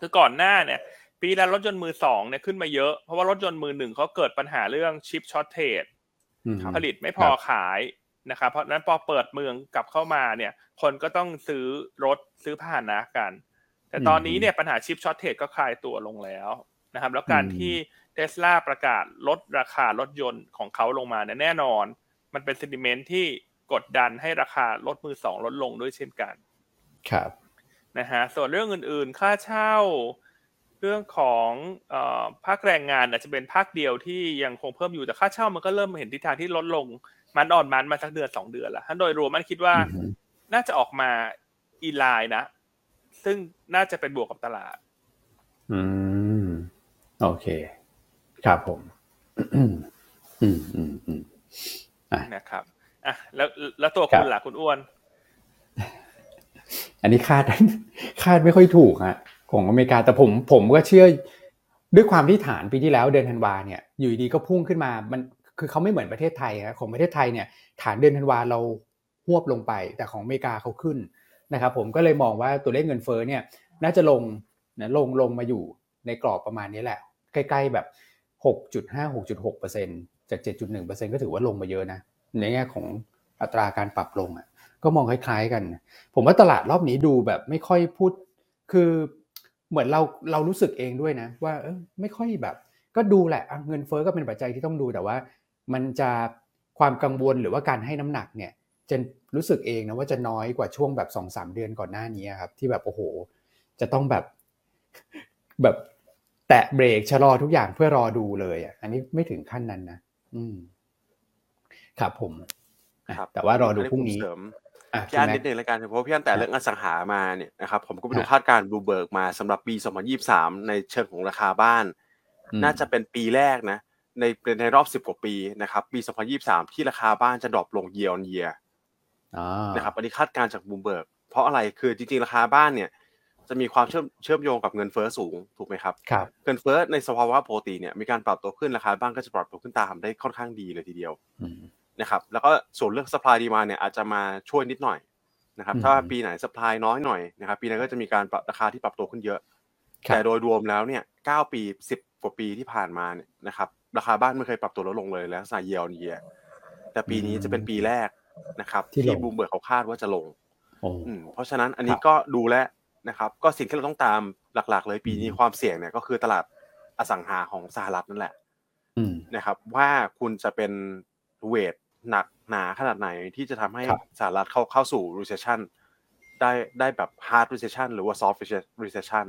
คือก่อนหน้าเนี่ย ปีแล้วรถยนต์มือสองเนี่ยขึ้นมาเยอะ เพราะว่ารถยนต์มือหนึ่งเขาเกิดปัญหาเรื่อง chip shortage ผลิตไม่พอขายนะครับเพราะนั้นพอเปิดเมืองกลับเข้ามาเนี่ย คนก็ต้องซื้อรถซื้อผ่านะกัน แต่ตอนนี้เนี่ยปัญหา chip shortage ก็คลายตัวลงแล้วนะครับ แล้วการที่เทสลาประกาศลดราคารถยนต์ของเขาลงมาเนี่ยแน่นอน มันเป็น sentiment ที่ กดดันให้ราคารถมือสองลดลงด้วยเช่นกันครับนะฮะส่วนเรื่องอื่นๆ ค่าเช่าเรื่องของภาคแรงงานอาจจะเป็นภาคเดียวที่ยังคงเพิ่มอยู่แต่ค่าเช่ามันก็เริ่มเห็นทิศทางที่ลดลงมันอ่อนมันมาสักเดือนสองเดือนแล้วถ้าโดยรวมมันคิดว่าน่าจะออกมาอีไลน์นะ ซึ่งน่าจะเป็นบวกกับตลาด อืม โอเค ครับผม อืมอืมอืมนะครับ อะแล้วแล้วตัวคุณล่ะคุณอ้วน อันนี้คาดคาดไม่ค่อยถูกฮะของอเมริกาแต่ผมผมก็เชื่อ ด้วยความที่ฐานปีที่แล้วเดือนธันวาเนี่ย อยู่ดีก็พุ่งขึ้นมามันคือเขาไม่เหมือนประเทศไทยครับของประเทศไทยเนี่ย ฐานเดือนธันวาเราหวบลงไป แต่ของอเมริกาเขาขึ้นนะครับ ผมก็เลยมองว่าตัวเลขเงินเฟ้อเนี่ย น่าจะลงนะลงลงมาอยู่ในกรอบประมาณนี้แหละ ใกล้ ๆแบบ 6.5 6.6%จาก 7.1%ก็ถือว่าลงมาเยอะนะ ในแง่ของอัตราการปรับลงอะก็มองคล้าย ๆ กัน ผมว่าตลาดรอบนี้ดูแบบไม่ค่อยพูด คือเหมือนเราเรารู้สึกเองด้วยนะ ว่าเออไม่ค่อยแบบ ก็ดูแหละเงินเฟอ้อก็เป็นปัจจัยที่ต้องดูแต่ว่า มันจะความกังวลหรือว่าการให้น้ำหนักเนี่ยจะรู้สึกเองนะว่าจะน้อยกว่าช่วงแบบสองสามเดือนก่อนหน้านี้ครับ ที่แบบโอ้โห จะต้องแบบแบบแตะเบรกชะลอทุกอย่างเพื่อรอดูเลยอะอันนี้ไม่ถึงขั้นนั้นนะ อืม ครับผมครับแต่ว่ารอดูพรุ่งนี้พี่อันนิดนึงแล้วกันเพราะพี่อันแต่เรื่องอสังหามาเนี่ยนะครับผมก็ไปดูคาดการณ์บูเบิร์กมาสำหรับปี 2023 ในเชิงของราคาบ้าน น่าจะเป็นปีแรกนะในในรอบ 10 กว่าปีนะครับปี 2023 ที่ราคาบ้านจะดรอปลงเยียร์เยียนะครับอันนี้คาดการณ์จากบูเบิร์กเพราะอะไรคือจริงๆ ราคาบ้านเนี่ยจะมีความเชื่อมเชื่อมโยงกับเงินเฟ้อสูงถูกไหมครับครับเงินเฟ้อในสภาวะปกติเนี่ยมีการปรับตัวขึ้นราคาบ้านก็จะปรับตัวขึ้นตามได้ค่อนข้างดีเลยทีเดียว นะครับแล้วก็ส่วนเรื่อง supply demand เนี่ยอาจจะมาช่วยนิดหน่อยนะครับถ้าปีไหน supply น้อยหน่อยนะครับปีนั้นก็จะมีการปรับราคาที่ปรับตัวขึ้นเยอะ แต่โดยรวมแล้วเนี่ยเก้าปีสิบกว่าปีที่ผ่านมาเนี่ยนะครับราคาบ้านไม่เคยปรับตัวลดลงเลยแล้วสาย year yearแต่ปีนี้จะเป็นปีแรกนะครับที่บูมเบิร์กเขาคาดว่าจะลงเพราะฉะนั้นอันนี้ก็ดูแลนะครับก็สิ่งที่เราต้องตามหลักๆ เลยปีนี้ความเสี่ยงเนี่ยก็คือตลาดอสังหาของสหรัฐนั่นแหละนะครับว่าคุณจะเป็นเวท หนักหนาขนาดไหนที่จะทำให้สหรัฐเข้าเข้าสู่ recession ได้ได้แบบ hard recession หรือว่า soft recession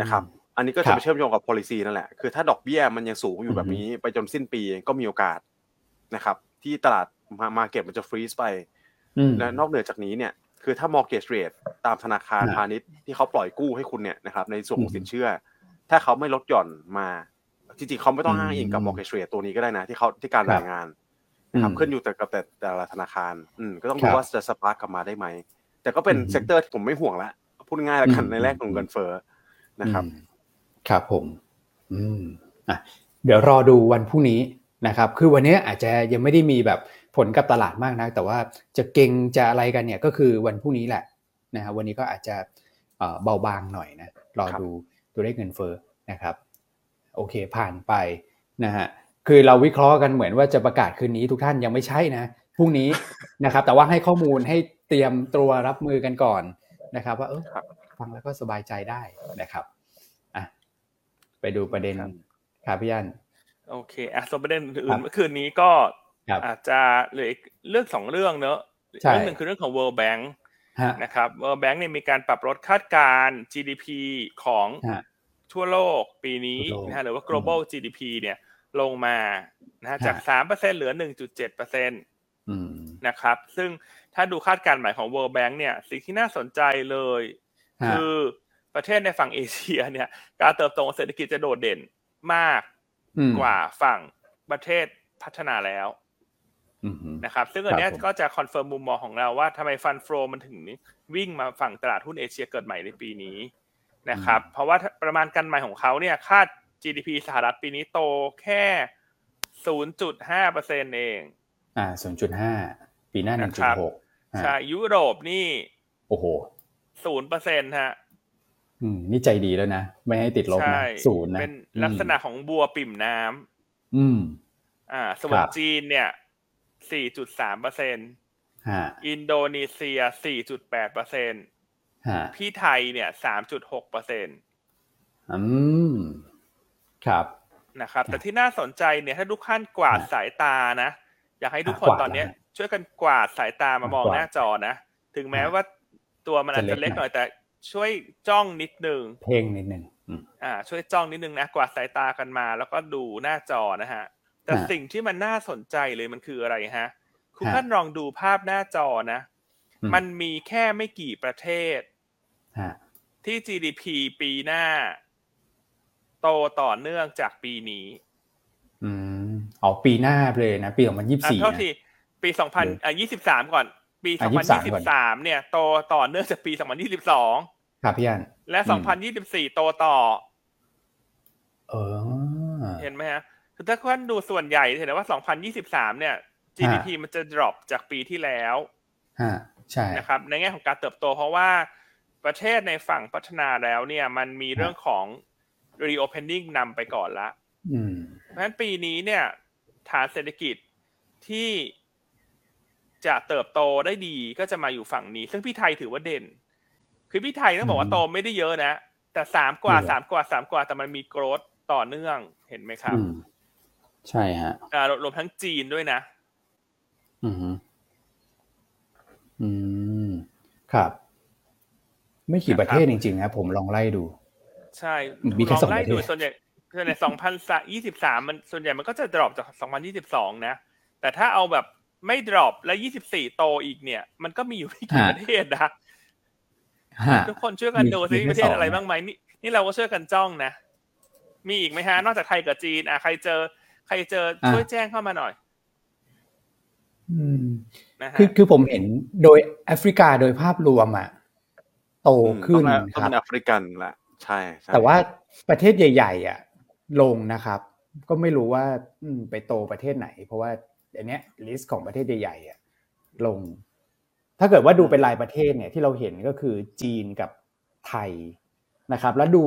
นะครับ อันนี้ก็จะไปเชื่อมโยงกับ policy นั่นแหละ คือถ้าดอกเบี้ยมันยังสูงอยู่แบบนี้ไปจนสิ้นปีก็มีโอกาสนะครับ ที่ตลาด market มันจะ freeze ไป และนอกเหนือจากนี้เนี่ย คือถ้า mortgage rate ตามธนาคารพาณิชย์ที่เขาปล่อยกู้ให้คุณเนี่ยนะครับ ในส่วนของสินเชื่อ ถ้าเขาไม่ลดหย่อนมาจริงๆเขาไม่ต้องอ้างอิงกับ mortgage rate ตัวนี้ก็ได้นะ ที่เขาที่การรายงาน ครับขึ้นอยู่แต่กับแต่แต่ละธนาคาร อืมก็ต้องดูว่าจะ spark กลับมาได้ไหม แต่ก็เป็น sector ที่ผมไม่ห่วงละพูดง่ายแล้วกันในแง่ของเงินเฟ้อนะครับ ครับผม อืมอะเดี๋ยวรอดูวันพรุ่งนี้นะครับ คือวันนี้อาจจะยังไม่ได้มีแบบผลกับตลาดมากนะแต่ว่าจะเก่งจะอะไรกันเนี่ยก็คือวันพรุ่งนี้แหละนะครับวันนี้ก็อาจจะเบาบางหน่อยนะรอดูตัวเลขเงินเฟ้อนะครับ โอเคผ่านไปนะฮะ คือเราวิเคราะห์กันเหมือนว่าจะประกาศคืนนี้ทุกท่านยังไม่ใช่นะพรุ่งนี้นะครับ แต่ว่าให้ข้อมูลให้เตรียมตัวรับมือกันก่อนนะครับ ว่าเออฟังแล้วก็สบายใจได้นะครับอะไปดูประเด็นครับพี่ยันโอเคอะส่วนประเด็นอื่นเมื่อคืนนี้ก็อาจจะเหลือเรื่องสองเรื่องเนอะเรื่องหนึ่งคือเรื่องของ World Bank นะครับ World Bank เนี่ยมีการปรับลดคาดการ GDP ของทั่วโลกปีนี้นะฮะหรือว่า global GDP เนี่ย ลงมานะจากสามเปอร์เซ็นเหลือหนึ่งจุดเจ็ดเปอร์เซ็นตนะครับ ซึ่งถ้าดูคาดการณ์ใหม่ของ World Bank เนี่ย สิ่งที่น่าสนใจเลย คือประเทศในฝั่งเอเชียเนี่ย การเติบโตของเศรษฐกิจจะโดดเด่นมากกว่าฝั่งประเทศพัฒนาแล้วนะครับ ซึ่งอันนี้ก็จะ confirm มุมมองของเราว่าทำไม fund flow มันถึงวิ่งมาฝั่งตลาดหุ้นเอเชียเกิดใหม่ในปีนี้นะครับ เพราะว่าประมาณการใหม่ของเขาเนี่ยคาด GDP สหรัฐปีนี้โตแค่ 0.5เปอร์เซ็นเอง อ่า 0.5 ปีหน้า 1.6ใช่ยุโรปนี่ โอ้โหศูนย์เปอร์เซ็นต์ฮะ อืม นี่ใจดีแล้วนะ ไม่ให้ติดลบนะศูนย์นะ เป็นลักษณะของบัวปิ่มน้ำอืม อ่า ส่วนจีนเนี่ย 4.3เปอร์เซ็นต์อินโดนีเซีย 4.8เปอร์เซ็นต์พี่ไทยเนี่ย 3.6เปอร์เซ็นต์อืม ครับนะครับ แต่ที่น่าสนใจเนี่ยถ้าทุกท่านกวาดสายตานะอยากให้ทุกคนตอนนี้ช่วยกันกวาดสายตามามองหน้าจอนะถึงแม้ว่าตัวมันอาจจะเล็กหน่อยแต่ช่วยจ้องนิดนึงเพ่งนิดนึงอ่า ช่วยจ้องนิดนึงนะกวาดสายตากันมา แล้วก็ดูหน้าจอนะฮะ แต่สิ่งที่มันน่าสนใจเลยมันคืออะไรฮะคุณท่านลองดูภาพหน้าจอนะ มันมีแค่ไม่กี่ประเทศที่ GDP ปีหน้า โตต่อเนื่องจากปีนี้ อืมอ๋อปีหน้าเลยนะ ปีสองพันยี่สิบสี่เท่าที่ปีสองพันอ่ายี่สิบสามก่อน ปีสองพันยี่สิบสามเนี่ยโตต่อเนื่องจากปีสองพันยี่สิบสองครับพี่อันและสองพันยี่สิบสี่โตต่อ เออ เห็นไหมฮะคือถ้าท่านดูส่วนใหญ่เห็นไหมว่าสองพันยี่สิบสามเนี่ย GDP มันจะ drop จากปีที่แล้วฮะใช่นะครับ ในแง่ของการเติบโตเพราะว่าประเทศในฝั่งพัฒนาแล้วเนี่ย มันมีเรื่องของ reopening นำไปก่อนละเพราะฉะนั้นปีนี้เนี่ย ฐานเศรษฐกิจที่จะเติบโตได้ดีก็จะมาอยู่ฝั่งนี้ ซึ่งพี่ไทยถือว่าเด่น คือพี่ไทยต้องบอกว่าโตไม่ได้เยอะนะ แต่สามกว่าสามกว่าสามกว่าแต่มันมีโกรธต่อเนื่องเห็นไหมครับ ใช่ฮะอ่ารวมทั้งจีนด้วยนะ อืมอืม ครับ ไม่กี่ประเทศจริงๆนะผมลองไล่ดู ใช่ลองไล่ดูส่วนใหญ่ส่วนใหญ่สองพันยี่สิบสามมันส่วนใหญ่มันก็จะดรอปจากสองพันยี่สิบสองนะ แต่ถ้าเอาแบบไม่ดรอปและยี่สิบสี่โตอีกเนี่ย มันก็มีอยู่ไม่กี่ประเทศนะทุกคนช่วยกันดูซิประเทศอะไรบ้างไหมนี่นี่เราก็ช่วยกันจ้องนะ มีอีกไหมฮะ นอกจากไทยกับจีน อะใครเจอ ใครเจอช่วยแจ้งเข้ามาหน่อยคือคือผมเห็นโดยแอฟริกาโดยภาพรวมอะโตขึ้นครับแอฟริกันละ ใช่แต่ว่าประเทศใหญ่ ๆ อะ ลงนะครับ ก็ไม่รู้ว่าไปโตประเทศไหน เพราะว่าอันเนี้ย list ของประเทศใหญ่ๆอะลง ถ้าเกิดว่าดูเป็นรายประเทศเนี่ยที่เราเห็นก็คือจีนกับไทยนะครับ แล้วดู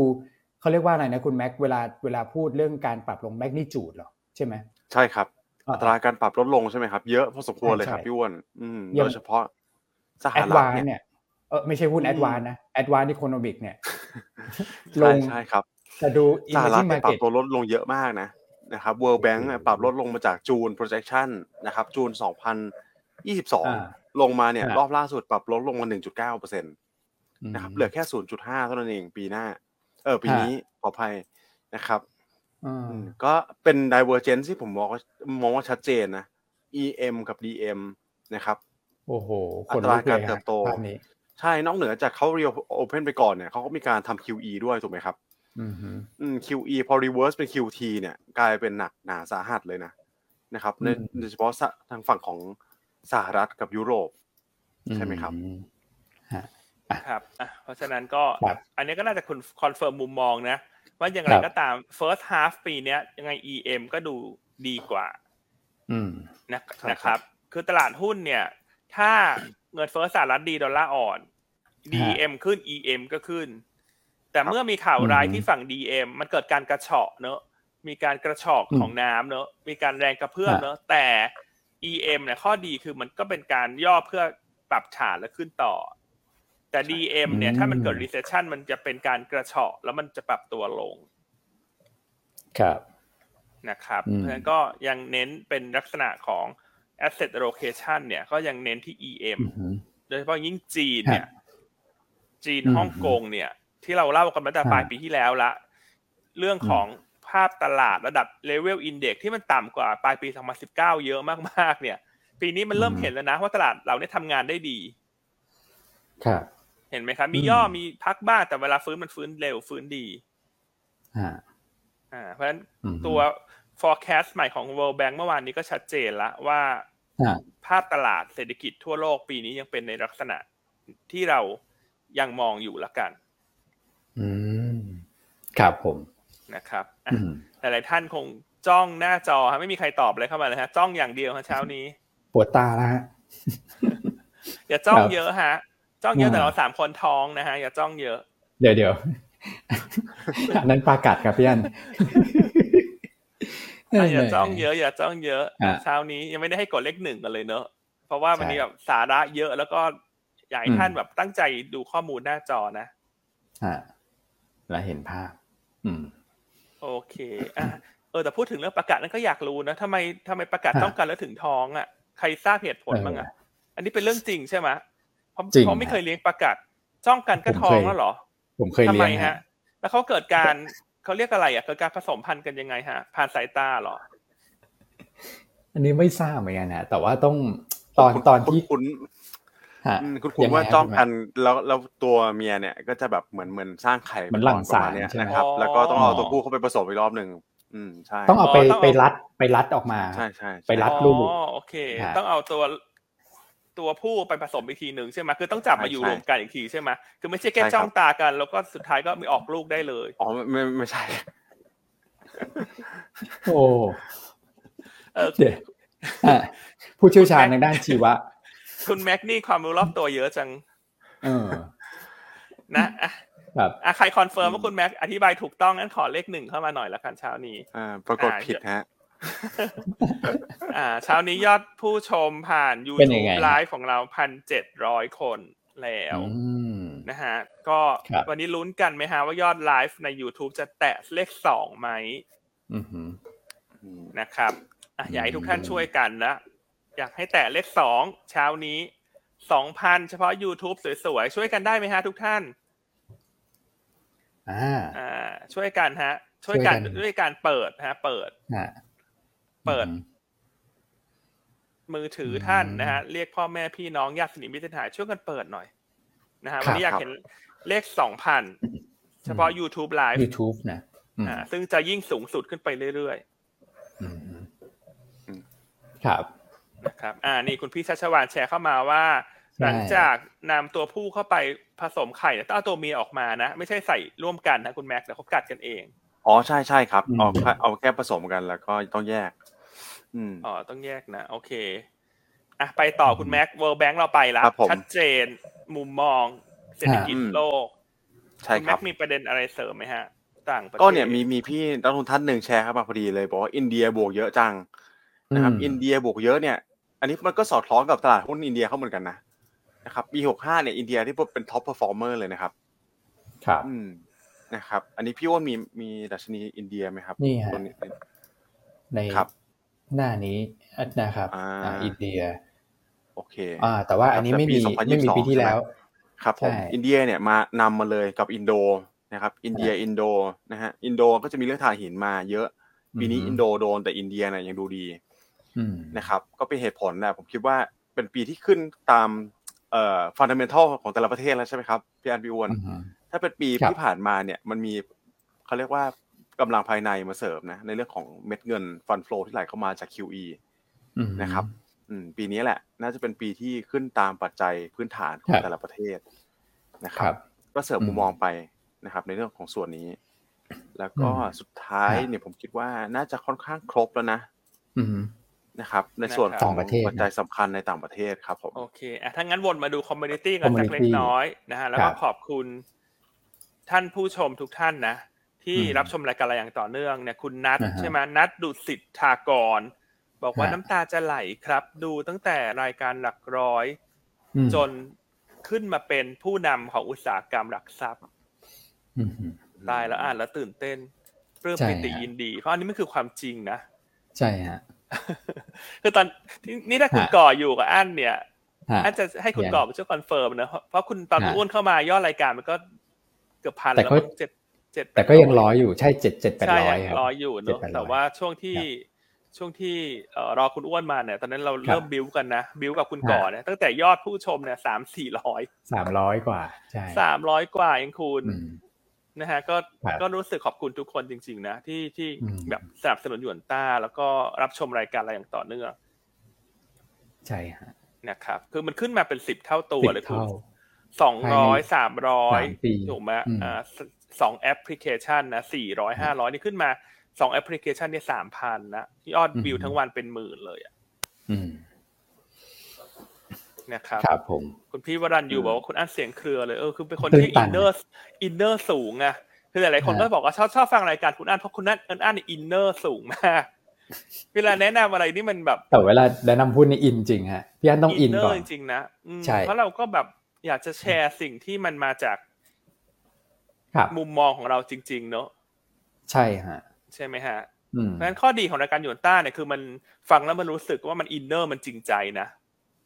เขาเรียกว่าอะไรนะคุณแม็กเวลาเวลาพูดเรื่องการปรับลง magnitude หรอใช่ไหมใช่ครับ อัตราการปรับลดลงใช่ไหมครับ เยอะพอสมควรเลยครับพี่อั้นโดยเฉพาะสหรัฐเนี่ยเออไม่ใช่หุ้น ADVANC นะ advanced economic เนี่ย ลงใช่ครับแต่ดูสหรัฐปรับตัวลดลงเยอะมากนะนะครับ World Bank ปรับลดลงมาจากจูน projection นะครับ จูน 2022 ลงมาเนี่ย รอบล่าสุดปรับลดลงมา 1.9เปอร์เซ็นต์นะครับ เหลือแค่ 0.5 เท่านั้นเองปีหน้า เออ ปีนี้ขออภัยนะครับก็เป็น divergence ที่ผมมองว่ามองว่าชัดเจนนะ EM กับ DM นะครับ โอ้โหอัตราการเติบโต ใช่นอกเหนือจากเขา real open ไปก่อนเนี่ยเขาก็มีการทำ QE ด้วยถูกไหมครับอืม QE พอ reverse เป็น QT เนี่ย กลายเป็นหนักหนาสาหัสเลยนะนะครับโดยเฉพาะทางฝั่งของสหรัฐกับยุโรป ใช่ไหมครับครับเพราะฉะนั้นก็อันนี้ก็น่าจะคุณ confirm มุมมองนะ ว่าอย่างไรก็ตาม first half ปีนี้ยังไง EM ก็ดูดีกว่านะนะครับ คือตลาดหุ้นเนี่ย ถ้า เงินเฟ้อสหรัฐดีดอลลาร์อ่อน DM ขึ้น EM ก็ขึ้น แต่เมื่อมีข่าวร้ายที่ฝั่ง DM มันเกิดการกระเฉาะเนอะมีการกระชอกของน้ำเนอะมีการแรงกระเพื่อมเนอะแต่ EM เนี่ยข้อดีคือมันก็เป็นการย่อเพื่อปรับฐานแล้วขึ้นต่อ แต่ DM เนี่ย ถ้ามันเกิด recession มันจะเป็นการกระเฉาะแล้วมันจะปรับตัวลง ครับนะครับเพราะฉะนั้นก็ยังเน้นเป็นลักษณะของ asset allocation เนี่ยก็ยังเน้นที่ EM โดยเฉพาะยิ่งจีนเนี่ย จีนฮ่องกงเนี่ย ที่เราเล่ากันมาแต่ปลายปีที่แล้วละ เรื่องของภาพตลาดระดับ level index ที่มันต่ำกว่าปลายปี 2019 เยอะมากๆ เนี่ย ปีนี้มันเริ่มเห็นแล้วนะ ว่าตลาดเราเนี่ยทำงานได้ดี ครับเห็นไหมครับ มีย่อมีพักบ้างแต่เวลาฟื้นมันฟื้นเร็วฟื้นดี อ่า อ่า เพราะฉะนั้นตัว forecast ใหม่ของ World Bank เมื่อวานนี้ก็ชัดเจนแล้วว่าภาพตลาดเศรษฐกิจทั่วโลกปีนี้ยังเป็นในลักษณะที่เรายังมองอยู่ละกัน อืม ครับผมนะครับหลายๆท่านคงจ้องหน้าจอฮะไม่มีใครตอบเลยเข้ามาเลยฮะ จ้องอย่างเดียวฮะเช้านี้ ปวดตาแล้วฮะอย่าจ้องเยอะฮะ จ้องเยอะแต่เราสามคนท้องนะฮะอย่าจ้องเยอะ เดี๋ยวเดี๋ยวอันนั้นปากัดครับพี่อัน อย่าจ้องเยอะอย่าจ้องเยอะเช้านี้ยังไม่ได้ให้กดเลขหนึ่งกันเลยเนอะเพราะว่าวันนี้แบบสาระเยอะแล้วก็อยากให้ท่านแบบตั้งใจดูข้อมูลหน้าจอนะอ่าแล้วเห็นภาพ อืม โอเคอะเออแต่พูดถึงเรื่องประกาศนั้นก็อยากรู้นะทำไมทำไมประกาศต้องการแล้วถึงท้องอะใครทราบเหตุผลบ้างอะ อันนี้เป็นเรื่องจริงใช่ไหมเพราะจริงเขาไม่เคยเลี้ยงปลากัดจ้องกันก็ท้องแล้วเหรอ ผมเคยทำเลี้ไมยงฮะ แล้วเขาเกิดการ เขาเรียกอะไรอะเกิดการผสมพันธุ์กันยังไงฮะ ผ่านสายตาเหรอ อันนี้ไม่ทราบเหมือนกันนะแต่ว่าต้องตอนตอนที่คุณฮะคุณคุณยังไงว่าครับจ้องคุณแม่กันแล้วแล้วตัวเมียเนี่ย ก็จะแบบเหมือนเหมือนสร้างไข่เหมือนหลั่งสารประมณเนี้ยใช่ไหมนะครับอ๋อแล้วก็ต้องเอาตัวผู้เข้าไปผสมอีกรอบหนึ่งอืมใช่ต้องเอาไปอ๋อต้องเอาไปรัดไปรัดออกมา ใช่ใช่ไปรัดใช่ลูกอ๋อโอเคฮะต้องเอาตัว ตัวผู้ไปผสมอีกทีหนึ่งใช่ไหมคือต้องจับมาอยู่รวมกันอีกทีใช่ไหมคือไม่ใช่แค่จ้องตากัน แล้วก็สุดท้ายก็มีออกลูกได้เลยอ๋อไม่ไม่ไม่ใช่ โอ้เออเดี๋ยวอะผู้เชี่ยวชาญในด้านชีวะ คุณแม็กนี่ความรู้รอบตัวเยอะจัง เออ นะอะแบบอะใคร confirm ว่าคุณแม็กอธิบายถูกต้องงั้นขอเลขหนึ่งเข้ามาหน่อยละกันเช้านี้อ่าปรากฏผิดฮะ อ่าเช้านี้ยอดผู้ชมผ่านเป็นยัง YouTube ไงไลฟ์ของเราพันเจ็ดร้อยคนแล้วอืมนะฮะก็ครับวันนี้ลุ้นกันไหมฮะว่ายอดไลฟ์ใน YouTube จะแตะเลขสองไหมอือหือนะครับอะอยากให้ทุกท่านอืมช่วยกันนะอยากให้แตะเลขสองเช้านี้สองพันเฉพาะ YouTube สวยๆ ช่วยกันได้ไหมฮะทุกท่านอ่าอ่าช่วยกันฮะช่วยกันช่วยกันด้วยการเปิดฮะ เปิดฮะ เปิดอืมมือถืออมท่านนะฮะเรียกพ่อแม่พี่น้องญาติสนิทมิตรสหายช่วยกันเปิดหน่อยนะฮะครับวันนี้อยากเห็นเลขสองพันเฉพาะ YouTube Live YouTube นะอืมอ่าซึ่งจะยิ่งสูงสุดขึ้นไปเรื่อยอืมอืมครับๆนะครับ อ่านี่คุณพี่ชัชวานแชร์เข้ามาว่าใช่หลังจากนำตัวผู้เข้าไปผสมไข่เนี่ยต้องเอาตัวเมียออกมานะ ไม่ใช่ใส่ร่วมกันนะคุณแม็กซ์เดี๋ยวเขากัดกันเองอ๋อใช่ใช่ครับอืมเอาแค่เอาแค่ผสมกันแล้วก็ต้องแยก อืมอ๋อต้องแยกนะ โอเคอะไปต่อคุณแม็ก World Bank เราไปละครับผมชัดเจนมุมมอง เศรษฐกิจอืมโลกใช่คุณแม็กมีประเด็นอะไรเสริมไหมฮะ ต่างประเทศก็เนี่ยมีมีพี่นักลงทุนท่านหนึ่งแชร์เข้ามาพอดีเลย บอกว่าอินเดียบวกเยอะจังนะครับอืมอินเดียบวกเยอะเนี่ย อันนี้มันก็สอดคล้องกับตลาดหุ้นอินเดียเข้าเหมือนกันนะนะครับปีหกห้าเนี่ยอินเดียที่เป็น top performer เลยนะครับ ครับอืมนะครับ อันนี้พี่อ้วนมีมีดัชนีอินเดียไหมครับนี่ฮะตัวนี้ในครับ หน้านี้นะครับอ่าอ่าอินเดียโอเคอ่าแต่ว่าอันนี้ไม่มีแต่ปีไม่มี2022ปีที่แล้ว ครับผมใช่อินเดียเนี่ยมานำมาเลยกับอินโดนะครับ อินเดียอินโดนะฮะอินโดก็จะมีเรื่องถ่านหินมาเยอะปีนี้อือฮึอินโดโดนแต่อินเดียเนี่ยยังดูดีอืมนะครับ ก็เป็นเหตุผลนะผมคิดว่าเป็นปีที่ขึ้นตามเอ่อ fundamental ของแต่ละประเทศแล้วใช่ไหมครับพี่อันพี่อ้วนอือฮึถ้าเป็นปีครับที่ผ่านมาเนี่ย มันมีเขาเรียกว่า กำลังภายในมาเสริมนะในเรื่องของเม็ดเงิน fund flow ที่ไหลเข้ามาจาก QE อืมนะครับอืมปีนี้แหละ น่าจะเป็นปีที่ขึ้นตามปัจจัยพื้นฐานของครับแต่ละประเทศนะคครับก็เสริมอืมมุมมองไปนะครับ ในเรื่องของส่วนนี้ แล้วก็อืมสุดท้ายฮะเนี่ยผมคิดว่าน่าจะค่อนข้างครบแล้วนะอืมนะครับ ในส่วนขต่างประเทศนะปัจจัยสำคัญในต่างประเทศครับผมโอเคอะถ้างั้นวนมาดู commodity กันสัก commodity เล็กน้อยนะฮะแล้วก็ครับขอบคุณท่านผู้ชมทุกท่านนะ ที่อืมรับชมรายการเราอย่างต่อเนื่องเนี่ยคุณนัทอ่าฮะใช่ไหมนัทดุสิทธากร บอกว่าฮะน้ำตาจะไหลครับ ดูตั้งแต่รายการหลักร้อยอืมจนขึ้นมาเป็นผู้นำของอุตสาหกรรมหลักทรัพย์อืมตายแล้วอ่านแล้วตื่นเต้นปลื้มใช่ปิติฮะยินดี เพราะอันนี้มันคือความจริงนะ ใช่ฮะคือตอนที่นี่ถ้าคุณฮะก่ออยู่กับอันเนี่ยฮะอันจะให้คุณยังก่อเป็นช่วยคอนเฟิร์มนะเพราะเพราะคุณตอนฮะคุณอ้วนเข้ามายอดรายการมันก็เกือบพันแต่แล้วก็มั้งเจ็ด เจ็ดแต่ก็ยังร้อยอยู่ใช่เจ็ดเจ็ดแปดใช่ร้อยยังครับรออยู่เนอะ700แต่ว่าช่วงที่ครับช่วงที่เอ่อรอคุณอ้วนมาเนี่ย ตอนนั้นเราครับเริ่มบิวกันนะ บิวกับคุณฮะก่อเนี่ยตั้งแต่ยอดผู้ชมเนี่ยสามสี่ร้อยสามร้อยกว่าใช่สามร้อยกว่าเองคุณอืมนะฮะก็ครับก็รู้สึกขอบคุณทุกคนจริง ๆ นะ ที่ที่อืมแบบสนับสนุนหยวนต้า แล้วก็รับชมรายการเราอย่างต่อเนื่องใช่ฮะนะครับ คือมันขึ้นมาเป็นสิบเท่าตัวสิบเลยคุณเท่าสองร้อยสามร้อยสามปีถูกไหมอืมอ่า สสองแอปพลิเคชันนะสี่ร้อยห้าร้อยนี่ขึ้นมาสองแอปพลิเคชันเนี่ยสามพันนะยอดวิวทั้งวันเป็นหมื่นเลยอะอืมนะครับครับผม คุณพี่วรันยูบอกว่าคุณอันเสียงเครือเลยเออคือเป็นคนที่ตื้นตัน inner inner สูงอะคือหลายๆคนฮะก็บอกว่าชอบชอบฟังรายการคุณอันเพราะคุณอันคุณอัน inner สูงมากเวลาแนะนำอะไรนี่มันแบบ แต่เวลาแนะนำพูดนี่ in จริงฮะพี่อันต้อง inner ก่อนจริงๆนะอืมใช่เพราะเราก็แบบอยากจะแชร์สิ่งที่มันมาจากครับ มุมมองของเราจริง ๆ เนอะใช่ฮะ ใช่ไหมฮะเพราะฉะนั้นข้อดีของรายการหยวนต้าเนี่ยคือมันฟังแล้วมันรู้สึกว่ามัน inner มันจริงใจนะ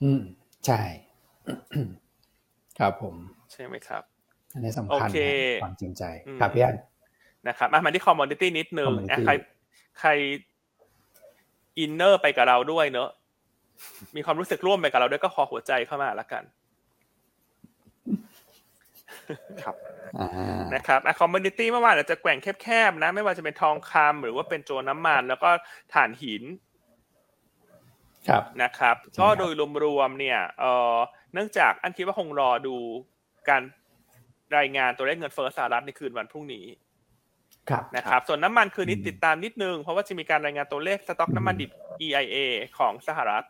อืมใช่ ครับผม ใช่ไหมครับอันนี้สำคัญความจริงใจครับพี่อันนะครับมาที่ commodity นิดนึงใครใคร inner ไปกับเราด้วยเนอะมีความรู้สึกร่วมไปกับเราด้วยก็ขอหัวใจเข้ามาแล้วกัน ครับนะครับอะคอมมูนิตี้เมื่อวานอาจจะแกว่งแคบๆนะ ไม่ว่าจะเป็นทองคำหรือว่าเป็นโจน้ำมัน แล้วก็ถ่านหิน ครับนะครับ ก็โดยรวมๆเนี่ยเออเนื่องจากอันคิดว่าคงรอดูการรายงานตัวเลขเงินเฟ้อสหรัฐในคืนวันพรุ่งนี้นะครับ ส่วนน้ำมันคืนนี้ติดตามนิดนึง เพราะว่าจะมีการรายงานตัวเลขสต็อกน้ำมันดิบ EIA ของสหรัฐ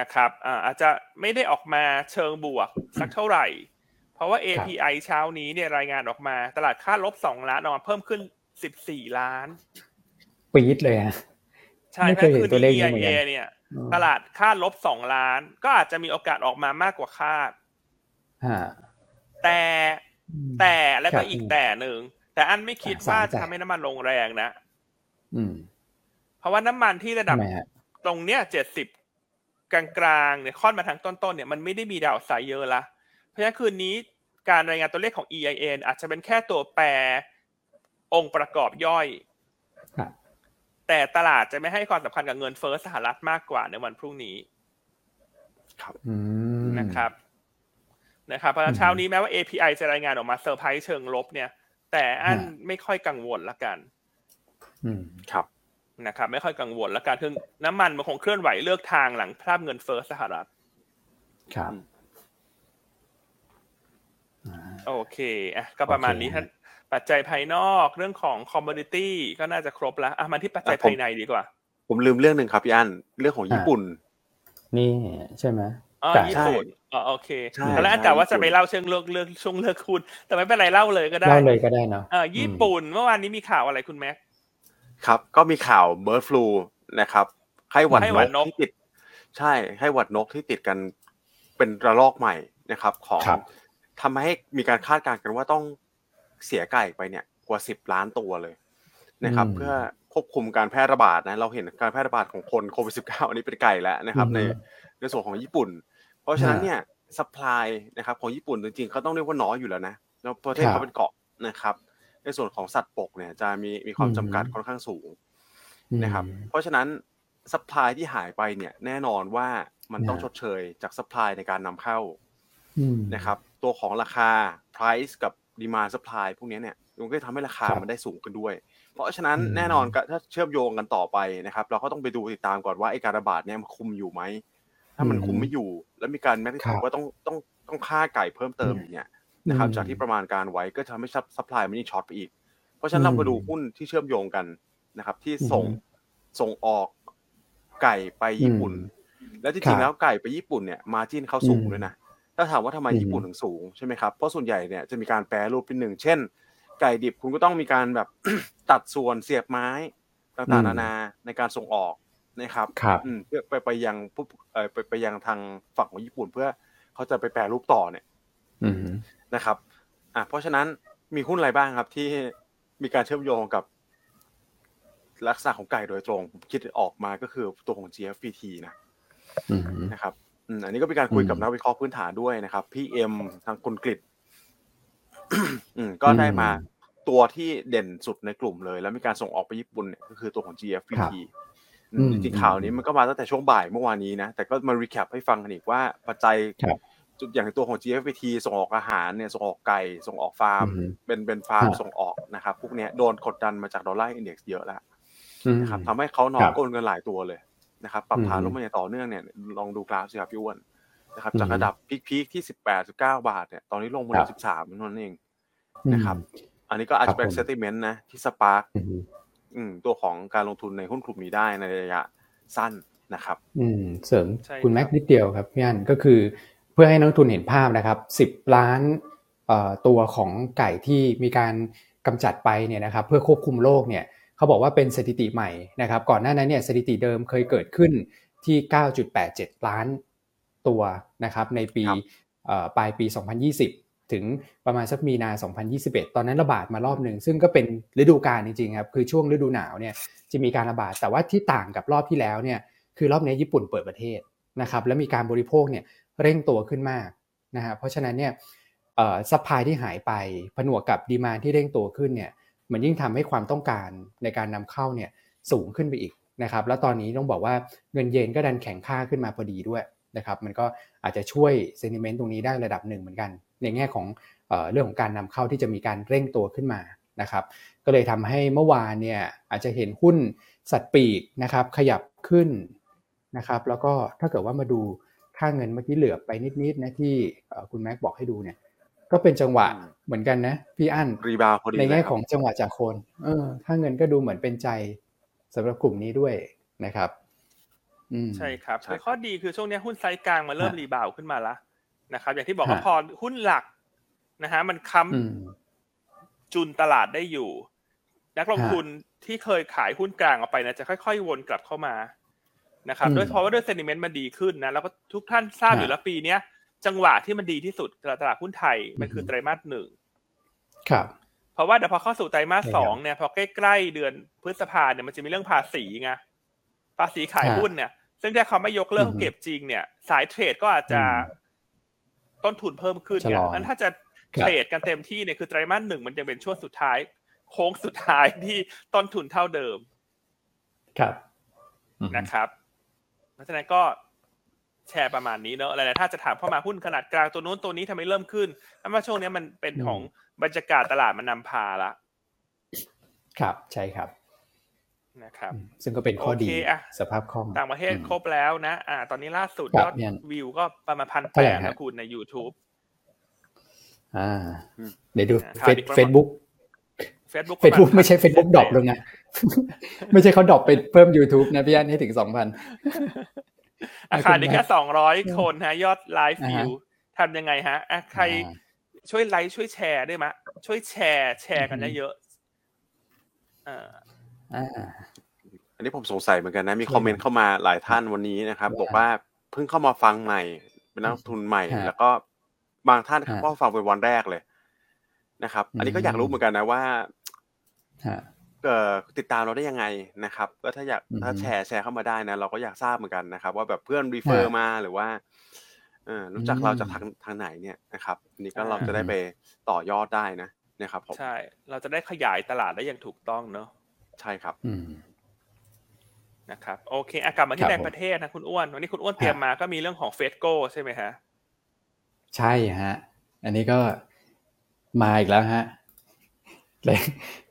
นะครับอาจจะไม่ได้ออกมาเชิงบวกสักเท่าไหร่ เพราะว่า API เช้านี้เนี่ยรายงานออกมาตลาดค่าลบสองล้านออกมาเพิ่มขึ้นสิบสี่ล้านปีดเลยฮะใช่ไม่เคยเห็นตัวเลขนี้เหมือนกันเนี่ยตลาดค่าลบสองล้าน ก็อาจจะมีโอกาสออกมามากกว่าคาดแต่แต่แล้วก็อีกแต่หนึ่ง แต่อันไม่คิดว่าจะทำให้น้ำมันลงแรงนะเพราะว่าน้ำมันที่ระดับตรงเนี้ยเจ็ดสิบ กลางๆเนี่ยค่อนมาทางต้นๆเนี่ยมันไม่ได้มี downside เยอะละ เพราะฉะนั้นคืนนี้การรายงานตัวเลขของ EIA อาจจะเป็นแค่ตัวแปรองค์ประกอบย่อยแต่ตลาดจะไม่ให้ความสำคัญกับเงินเฟ้อสหรัฐมากกว่าในวันพรุ่งนี้ ครับนะครับ นะครับเพราะเช้านี้แม้ว่า API จะรายงานออกมาเซอร์ไพรส์เชิงลบเนี่ย แต่อันไม่ค่อยกังวลละกัน อืมครับ นะครับไม่ค่อยกังวลและการคือน้ำมันมันคงเคลื่อนไหวเลือกทางหลังภาพเงินเฟ้อสหรัฐครับโอเคอะก็ประมาณนี้ด้านปัจจัยภายนอกเรื่องของ commodity ก็น่าจะครบแล้วอะมาที่ปัจจัยภายในดีกว่า ผมลืมเรื่องหนึ่งครับพี่อันเรื่องของญี่ปุ่น นี่ใช่ไหมอ๋อญี่ปุ่นอ๋อโอเคแล้วอันกล่าวว่าจะไปเล่าเชิงเลือกเลือกช่วงเลือกคุณแต่ไม่เป็นไรเล่าเลยก็ได้เล่าเลยก็ได้เนาะอ่าญี่ปุ่นเมื่อวานนี้มีข่าวอะไรคุณแม็ก ครับ ก็มีข่าวเบิร์ดฟลูนะครับไข้หวัดนกที่ติด ใช่ไข้หวัดนกที่ติดกันเป็นระลอกใหม่นะครับ ของทำให้มีการคาดการณ์กันว่าต้องเสียไก่ไปเนี่ยกว่าสิบล้านตัวเลยนะครับ เพื่อควบคุมการแพร่ระบาดนะเราเห็นการแพร่ระบาดของคนโควิดสิบเก้าอันนี้เป็นไก่แล้วนะครับ ในในส่วนของญี่ปุ่น เพราะฉะนั้นเนี่ย supply นะครับของญี่ปุ่นจริงๆเขาต้องเรียกว่าน้อยอยู่แล้วนะแล้วประเทศเขาเป็นเกาะนะครับ ในส่วนของสัตว์ปีกเนี่ยจะมีมีความจำกัดค่อนข้างสูงนะครับ เพราะฉะนั้น supply ที่หายไปเนี่ยแน่นอนว่ามันต้องชดเชยจาก supply ในการนำเข้านะครับ ตัวของราคา price กับ demand supply พวกนี้เนี่ยมันก็ทำให้ราคามันได้สูงขึ้นด้วย เพราะฉะนั้นแน่นอนถ้าเชื่อมโยงกันต่อไปนะครับ เราก็ต้องไปดูติดตามก่อนว่าไอ้การระบาดเนี่ยมันคุมอยู่ไหมถ้ามันคุมไม่อยู่ แล้วมีการแม้กระทั่งว่าต้องต้องต้องฆ่าไก่เพิ่มเติมอย่างเงี้ย นะครับจากที่ประมาณการไว้ก็จะทำให้ supply มันยิ่ง short ไปอีก เพราะฉะนั้นเรามาดูหุ้นที่เชื่อมโยงกันนะครับ ที่ส่งส่งออกไก่ไปญี่ปุ่น แล้วจริงๆแล้วไก่ไปญี่ปุ่นเนี่ย margin เขาสูงด้วยนะถ้าถามว่าทำไมญี่ปุ่นถึงสูงใช่ไหมครับเพราะส่วนใหญ่เนี่ยจะมีการแปรรูปเป็นหนึ่งเช่น ไก่ดิบคุณก็ต้องมีการแบบตัดส่วนเสียบไม้ต่างๆนานาในการส่งออกนะครับเพื่อไปไปยังผู้ไปไปยังทางฝั่งของญี่ปุ่นเพื่อเขาจะไปแปรรูปต่อเนี่ย นะครับอ่าเพราะฉะนั้นมีหุ้นอะไรบ้างครับที่มีการเชื่อมโยงกับลักษณะของไก่โดยตรงผมคิดออกมาก็คือตัวของ GFPT นะนะครับอันนี้ก็เป็นการคุยกับนักวิเคราะห์พื้นฐานด้วยนะครับพี่เอ็มทางคุณกฤษก็ได้มาตัวที่เด่นสุดในกลุ่มเลย แล้วมีการส่งออกไปญี่ปุ่นเนี่ยก็คือตัวของ GFPT จริงๆข่าวนี้มันก็มาตั้งแต่ช่วงบ่ายเมื่อวานนี้นะ แต่ก็มา recap ให้ฟังกันอีกว่าปัจจัย จุดอย่างตัวของ GFPT ส่งออกอาหารเนี่ยส่งออกไก่ส่งออกฟาร์ม เป็นเป็นฟาร์มส่งออกนะครับพวกนี้โดนกดดันมาจาก dollar index เยอะแล้วนะครับทำให้เขานอนก้นกันหลายตัวเลยนะครับปรับฐานลงมาอย่างต่อเนื่องเนี่ยลองดูกราฟสิครับพี่อ้วนนะครับจากระดับพีคๆที่สิบแปดสิบเก้าบาทเนี่ยตอนนี้ลงมาเหลือสิบสามนั่นเองนะครับอันนี้ก็อาจจะเป็นเซติเมนต์นะที่สปาร์กตัวของการลงทุนในหุ้นกลุ่มนี้ได้ในระยะสั้นนะครับ อืมเสริมคุณแม็กนิดเดียวครับพี่อันก็คือ เพื่อให้นักทุนเห็นภาพนะครับสิบล้านตัวของไก่ที่มีการกำจัดไปเนี่ยนะครับเพื่อควบคุมโรคเนี่ยเขาบอกว่าเป็นสถิติใหม่นะครับ ก่อนหน้านั้นเนี่ยสถิติเดิมเคยเกิดขึ้นที่ 9.87 ล้านตัวนะครับในปีปลายปี 2020 ถึงประมาณสักมีนา 2021 ตอนนั้นระบาดมารอบหนึ่งซึ่งก็เป็นฤดูกาลจริงๆครับคือช่วงฤดูหนาวเนี่ยจะมีการระบาดแต่ว่าที่ต่างกับรอบที่แล้วเนี่ยคือรอบนี้ญี่ปุ่นเปิดประเทศนะครับแล้วมีการบริโภคเนี่ย เร่งตัวขึ้นมากนะฮะเพราะฉะนั้นเนี่ย supply ที่หายไปผนวกกับ demand ที่เร่งตัวขึ้นเนี่ยมันยิ่งทำให้ความต้องการในการนำเข้าเนี่ยสูงขึ้นไปอีกนะครับ แล้วตอนนี้ต้องบอกว่าเงินเยนก็ดันแข็งค่าขึ้นมาพอดีด้วยนะครับมันก็อาจจะช่วยเซนิเมนต์ตรงนี้ได้ระดับหนึ่งเหมือนกัน ในแง่ของเออเรื่องของการนำเข้าที่จะมีการเร่งตัวขึ้นมานะครับ ก็เลยทำให้เมื่อวานเนี่ยอาจจะเห็นหุ้นสัตว์ปีกนะครับขยับขึ้นนะครับ แล้วก็ถ้าเกิดว่ามาดู ค่าเงินเมื่อกี้เหลือไปนิดๆนะที่คุณแม็กบอกให้ดูเนี่ย ก็เป็นจังหวะเหมือนกันนะพี่อั้น rebound พอดีในแง่ของจังหวะจากโคนเออค่าเงินก็ดูเหมือนเป็นใจสำหรับกลุ่มนี้ด้วยนะครับใช่ครับข้อดีคือช่วงนี้หุ้นไซส์กลางมาเริ่ม rebound ขึ้นมาแล้วนะครับ อย่างที่บอกว่าพอหุ้นหลักนะฮะมันค้ำจุนตลาดได้อยู่ นักลงทุนที่เคยขายหุ้นกลางออกไปนะจะค่อยๆ วนกลับเข้ามา นะครับโดยเฉพาะว่าด้วย sentiment มันดีขึ้นนะแล้วก็ทุกท่านทราบอยู่แล้วปีเนี้ยจังหวะที่มันดีที่สุดตลาดหุ้นไทยมันคือไตรมาสหนึ่งครับเพราะว่าเดี๋ยวพอเข้าสู่ไตรมาสสองเนี่ยพอใกล้ๆเดือนพฤษภาเนี่ยมันจะมีเรื่องภาษีไงภาษีขายหุ้นเนี่ย ซึ่งถ้าเขาไม่ยกเลิกเก็บจริงเนี่ย สายเทรดก็อาจจะต้นทุนเพิ่มขึ้นเนี่ยงั้นถ้าจะเทรดกันเต็มที่เนี่ยคือไตรมาสหนึ่งมันยังเป็นช่วงสุดท้าย โค้งสุดท้ายที่ต้นทุนเท่าเดิม ครับนะครับ เพราะฉะนั้นก็แชร์ประมาณนี้เนอะอะไรนะถ้าจะถามเข้ามาหุ้นขนาดกลางตัวนู้นตัวนี้ทำไมเริ่มขึ้นเพราะว่าช่วงนี้มันเป็นของบรรยากาศตลาดมันนำพาละครับใช่ครับนะครับ ซึ่งก็เป็นข้อดีสภาพคล่องต่างประเทศครบแล้วนะ อ่า ตอนนี้ล่าสุดยอดวิวก็ประมาณพันแปดนะคุณใน YouTube อ่า เดี๋ยวดูเฟซบุ๊กเฟซบุ๊กเฟซบุ๊กไม่ใช่เฟซบุ๊ก drop ลงนะ ไม่ใช่เขา drop ไปเพิ่ม YouTube นะพี่อั้นให้ถึงสองพันอาคารนี้แค่สองร้อยคนฮะ ยอด live view ทำยังไงฮะใครช่วยไลค์ช่วยแชร์ได้ไหมช่วยแชร์แชร์กันเยอะอ่าอันนี้ผมสงสัยเหมือนกันนะ มีคอมเมนต์เข้ามาหลายท่านวันนี้นะครับ บอกว่าเพิ่งเข้ามาฟังใหม่ เป็นนักทุนใหม่ แล้วก็บางท่านก็ฟังเป็นวันแรกเลยนะครับ อันนี้ก็อยากรู้เหมือนกันนะว่าเอ่อ ติดตามเราได้ยังไงนะครับ ก็ถ้าอยากถ้าแชร์แชร์เข้ามาได้นะ เราก็อยากทราบเหมือนกันนะครับ ว่าแบบเพื่อนรีเฟอร์มาหรือว่าเออรู้จักเราจากทางทางไหนเนี่ยนะครับนี่ก็เราจะได้ไปต่อยอดได้นะนะครับผมใช่ เราจะได้ขยายตลาดได้อย่างถูกต้องเนอะใช่ครับนะครับ โอเคอกลับมาที่แบงประเทศนะคุณอ้วนวันนี้คุณอ้วนเตรียมมาก็มีเรื่องของเฟสโก้ใช่ไหมฮะใช่ฮะ อันนี้ก็มาอีกแล้วฮะเลย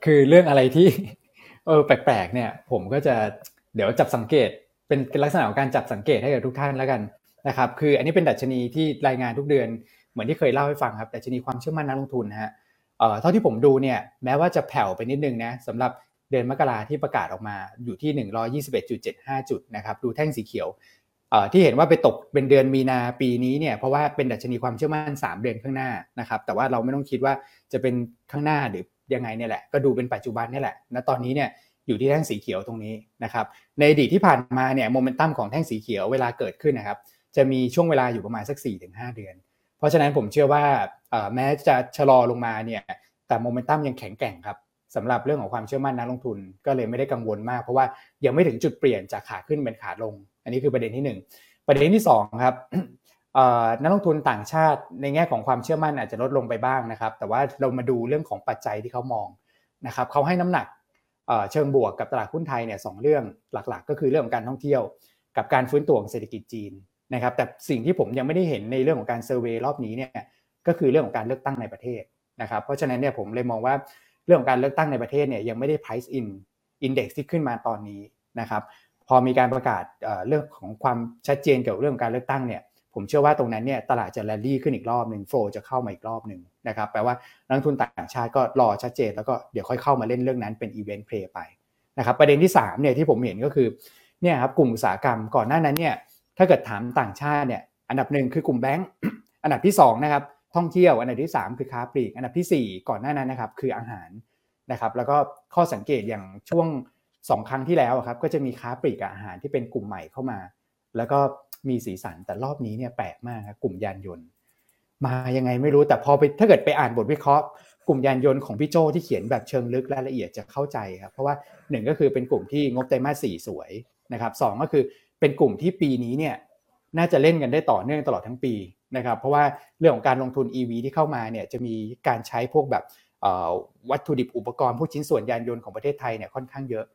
คือเรื่องอะไรที่เออแปลกๆเนี่ย ผมก็จะเดี๋ยวจับสังเกตเป็นลักษณะของการจับสังเกตให้กับทุกท่านแล้วกันนะครับ คืออันนี้เป็นดัชนีที่รายงานทุกเดือนเหมือนที่เคยเล่าให้ฟังครับดัชนีความเชื่อมั่นนักลงทุนนะฮะเท่าที่ผมดูเนี่ยแม้ว่าจะแผ่วไปนิดนึงนะสำหรับเดือนมกราที่ประกาศออกมาอยู่ที่ 121.75 จุดนะครับดูแท่งสีเขียวที่เห็นว่าไปตกเป็นเดือนมีนาปีนี้เนี่ยเพราะว่าเป็นดัชนีความเชื่อมั่น 3 เดือนข้างหน้านะครับแต่ว่าเราไม่ต้องคิดว่าจะเป็นข้างหน้าหรือ ยังไงเนี่ยแหละก็ดูเป็นปัจจุบันนี่แหละณตอนนี้เนี่ยอยู่ที่แท่งสีเขียวตรงนี้นะครับในอดีตที่ผ่านมาเนี่ยโมเมนตัมของแท่งสีเขียวเวลาเกิดขึ้นนะครับจะมีช่วงเวลาอยู่ประมาณสัก 4-5 เดือน เพราะฉะนั้นผมเชื่อว่าแม้จะชะลอลงมาเนี่ยแต่โมเมนตัมยังแข็งแกร่งครับสำหรับเรื่องของความเชื่อมั่นนักลงทุนก็เลยไม่ได้กังวลมาก เพราะว่ายังไม่ถึงจุดเปลี่ยนจากขาขึ้นเป็นขาลง อันนี้คือประเด็นที่ 1 ประเด็นที่2ครับ นักลงทุนต่างชาติในแง่ของความเชื่อมั่นอาจจะลดลงไปบ้างนะครับ แต่ว่าเรามาดูเรื่องของปัจจัยที่เขามองนะครับเขาให้น้ำหนักเชิงบวกกับตลาดหุ้นไทยเนี่ยสเรื่องหลักๆ ก็คือเรื่องของการท่องเที่ยว กับการฟื้นตัวของเศรษฐกิจจีนนะครับ แต่สิ่งที่ผมยังไม่ได้เห็นในเรื่องของการเซอร์เวยรอบนี้เนี่ยก็คือเรื่องของการเลือกตั้งในประเทศนะครับ เพราะฉะนั้นเนี่ยผมเลยมองว่าเรื่องของการเลือกตั้งในประเทศเนี่ยยังไม่ได้ price in index ที่ขึ้นมาตอนนี้นะครับ พอมีการประกาศเรื่องของความชัดเจนเกี่ยวกับเรื่องการเลือกตั้งเนี่ย ผมเชื่อว่าตรงนั้นเนี่ยตลาดจะแรลลี่ขึ้นอีกรอบหนึ่ง flow จะเข้ามาอีกรอบหนึ่งนะครับแปลว่านักทุนต่างชาติก็รอชัดเจน แล้วก็เดี๋ยวค่อยเข้ามาเล่นเรื่องนั้นเป็น event play ไปนะครับประเด็นที่3เนี่ยที่ผมเห็นก็คือเนี่ยครับกลุ่มอุตสาหกรรมก่อนหน้านั้นเนี่ยถ้าเกิดถามต่างชาติเนี่ยอันดับหนึ่งคือกลุ่มแบงก์อันดับที่2นะครับท่องเที่ยวอันดับที่ 3 คือค้าปลีกอันดับที่ 4 ก่อนหน้านั้นนะครับคืออาหารนะครับแล้วก็ข้อสังเกตอย่างช่วง 2 ครั้งที่แล้วครับก็จะมีค้าปลีกกับอาหารที่เป็นกลุ่มใหม่เข้ามา แล้วก็ มีสีสัน แต่รอบนี้เนี่ยแปลกมากครับกลุ่มยานยนต์ มายังไงไม่รู้แต่พอไปถ้าเกิดไปอ่านบทวิเคราะห์ กลุ่มยานยนต์ของพี่โจที่เขียนแบบเชิงลึกรายละเอียดจะเข้าใจครับเพราะว่าหนึ่งก็คือเป็นกลุ่มที่งบไตรมาสสี่สวยนะครับสองก็คือเป็นกลุ่มที่ปีนี้เนี่ยน่าจะเล่นกันได้ต่อเนื่องตลอดทั้งปีนะครับเพราะว่าเรื่องของการลงทุน EV ที่เข้ามาเนี่ยจะมีการใช้พวกแบบวัตถุดิบอุปกรณ์พวกชิ้นส่วนยานยนต์ของประเทศไทยเนี่ยค่อนข้างเยอะ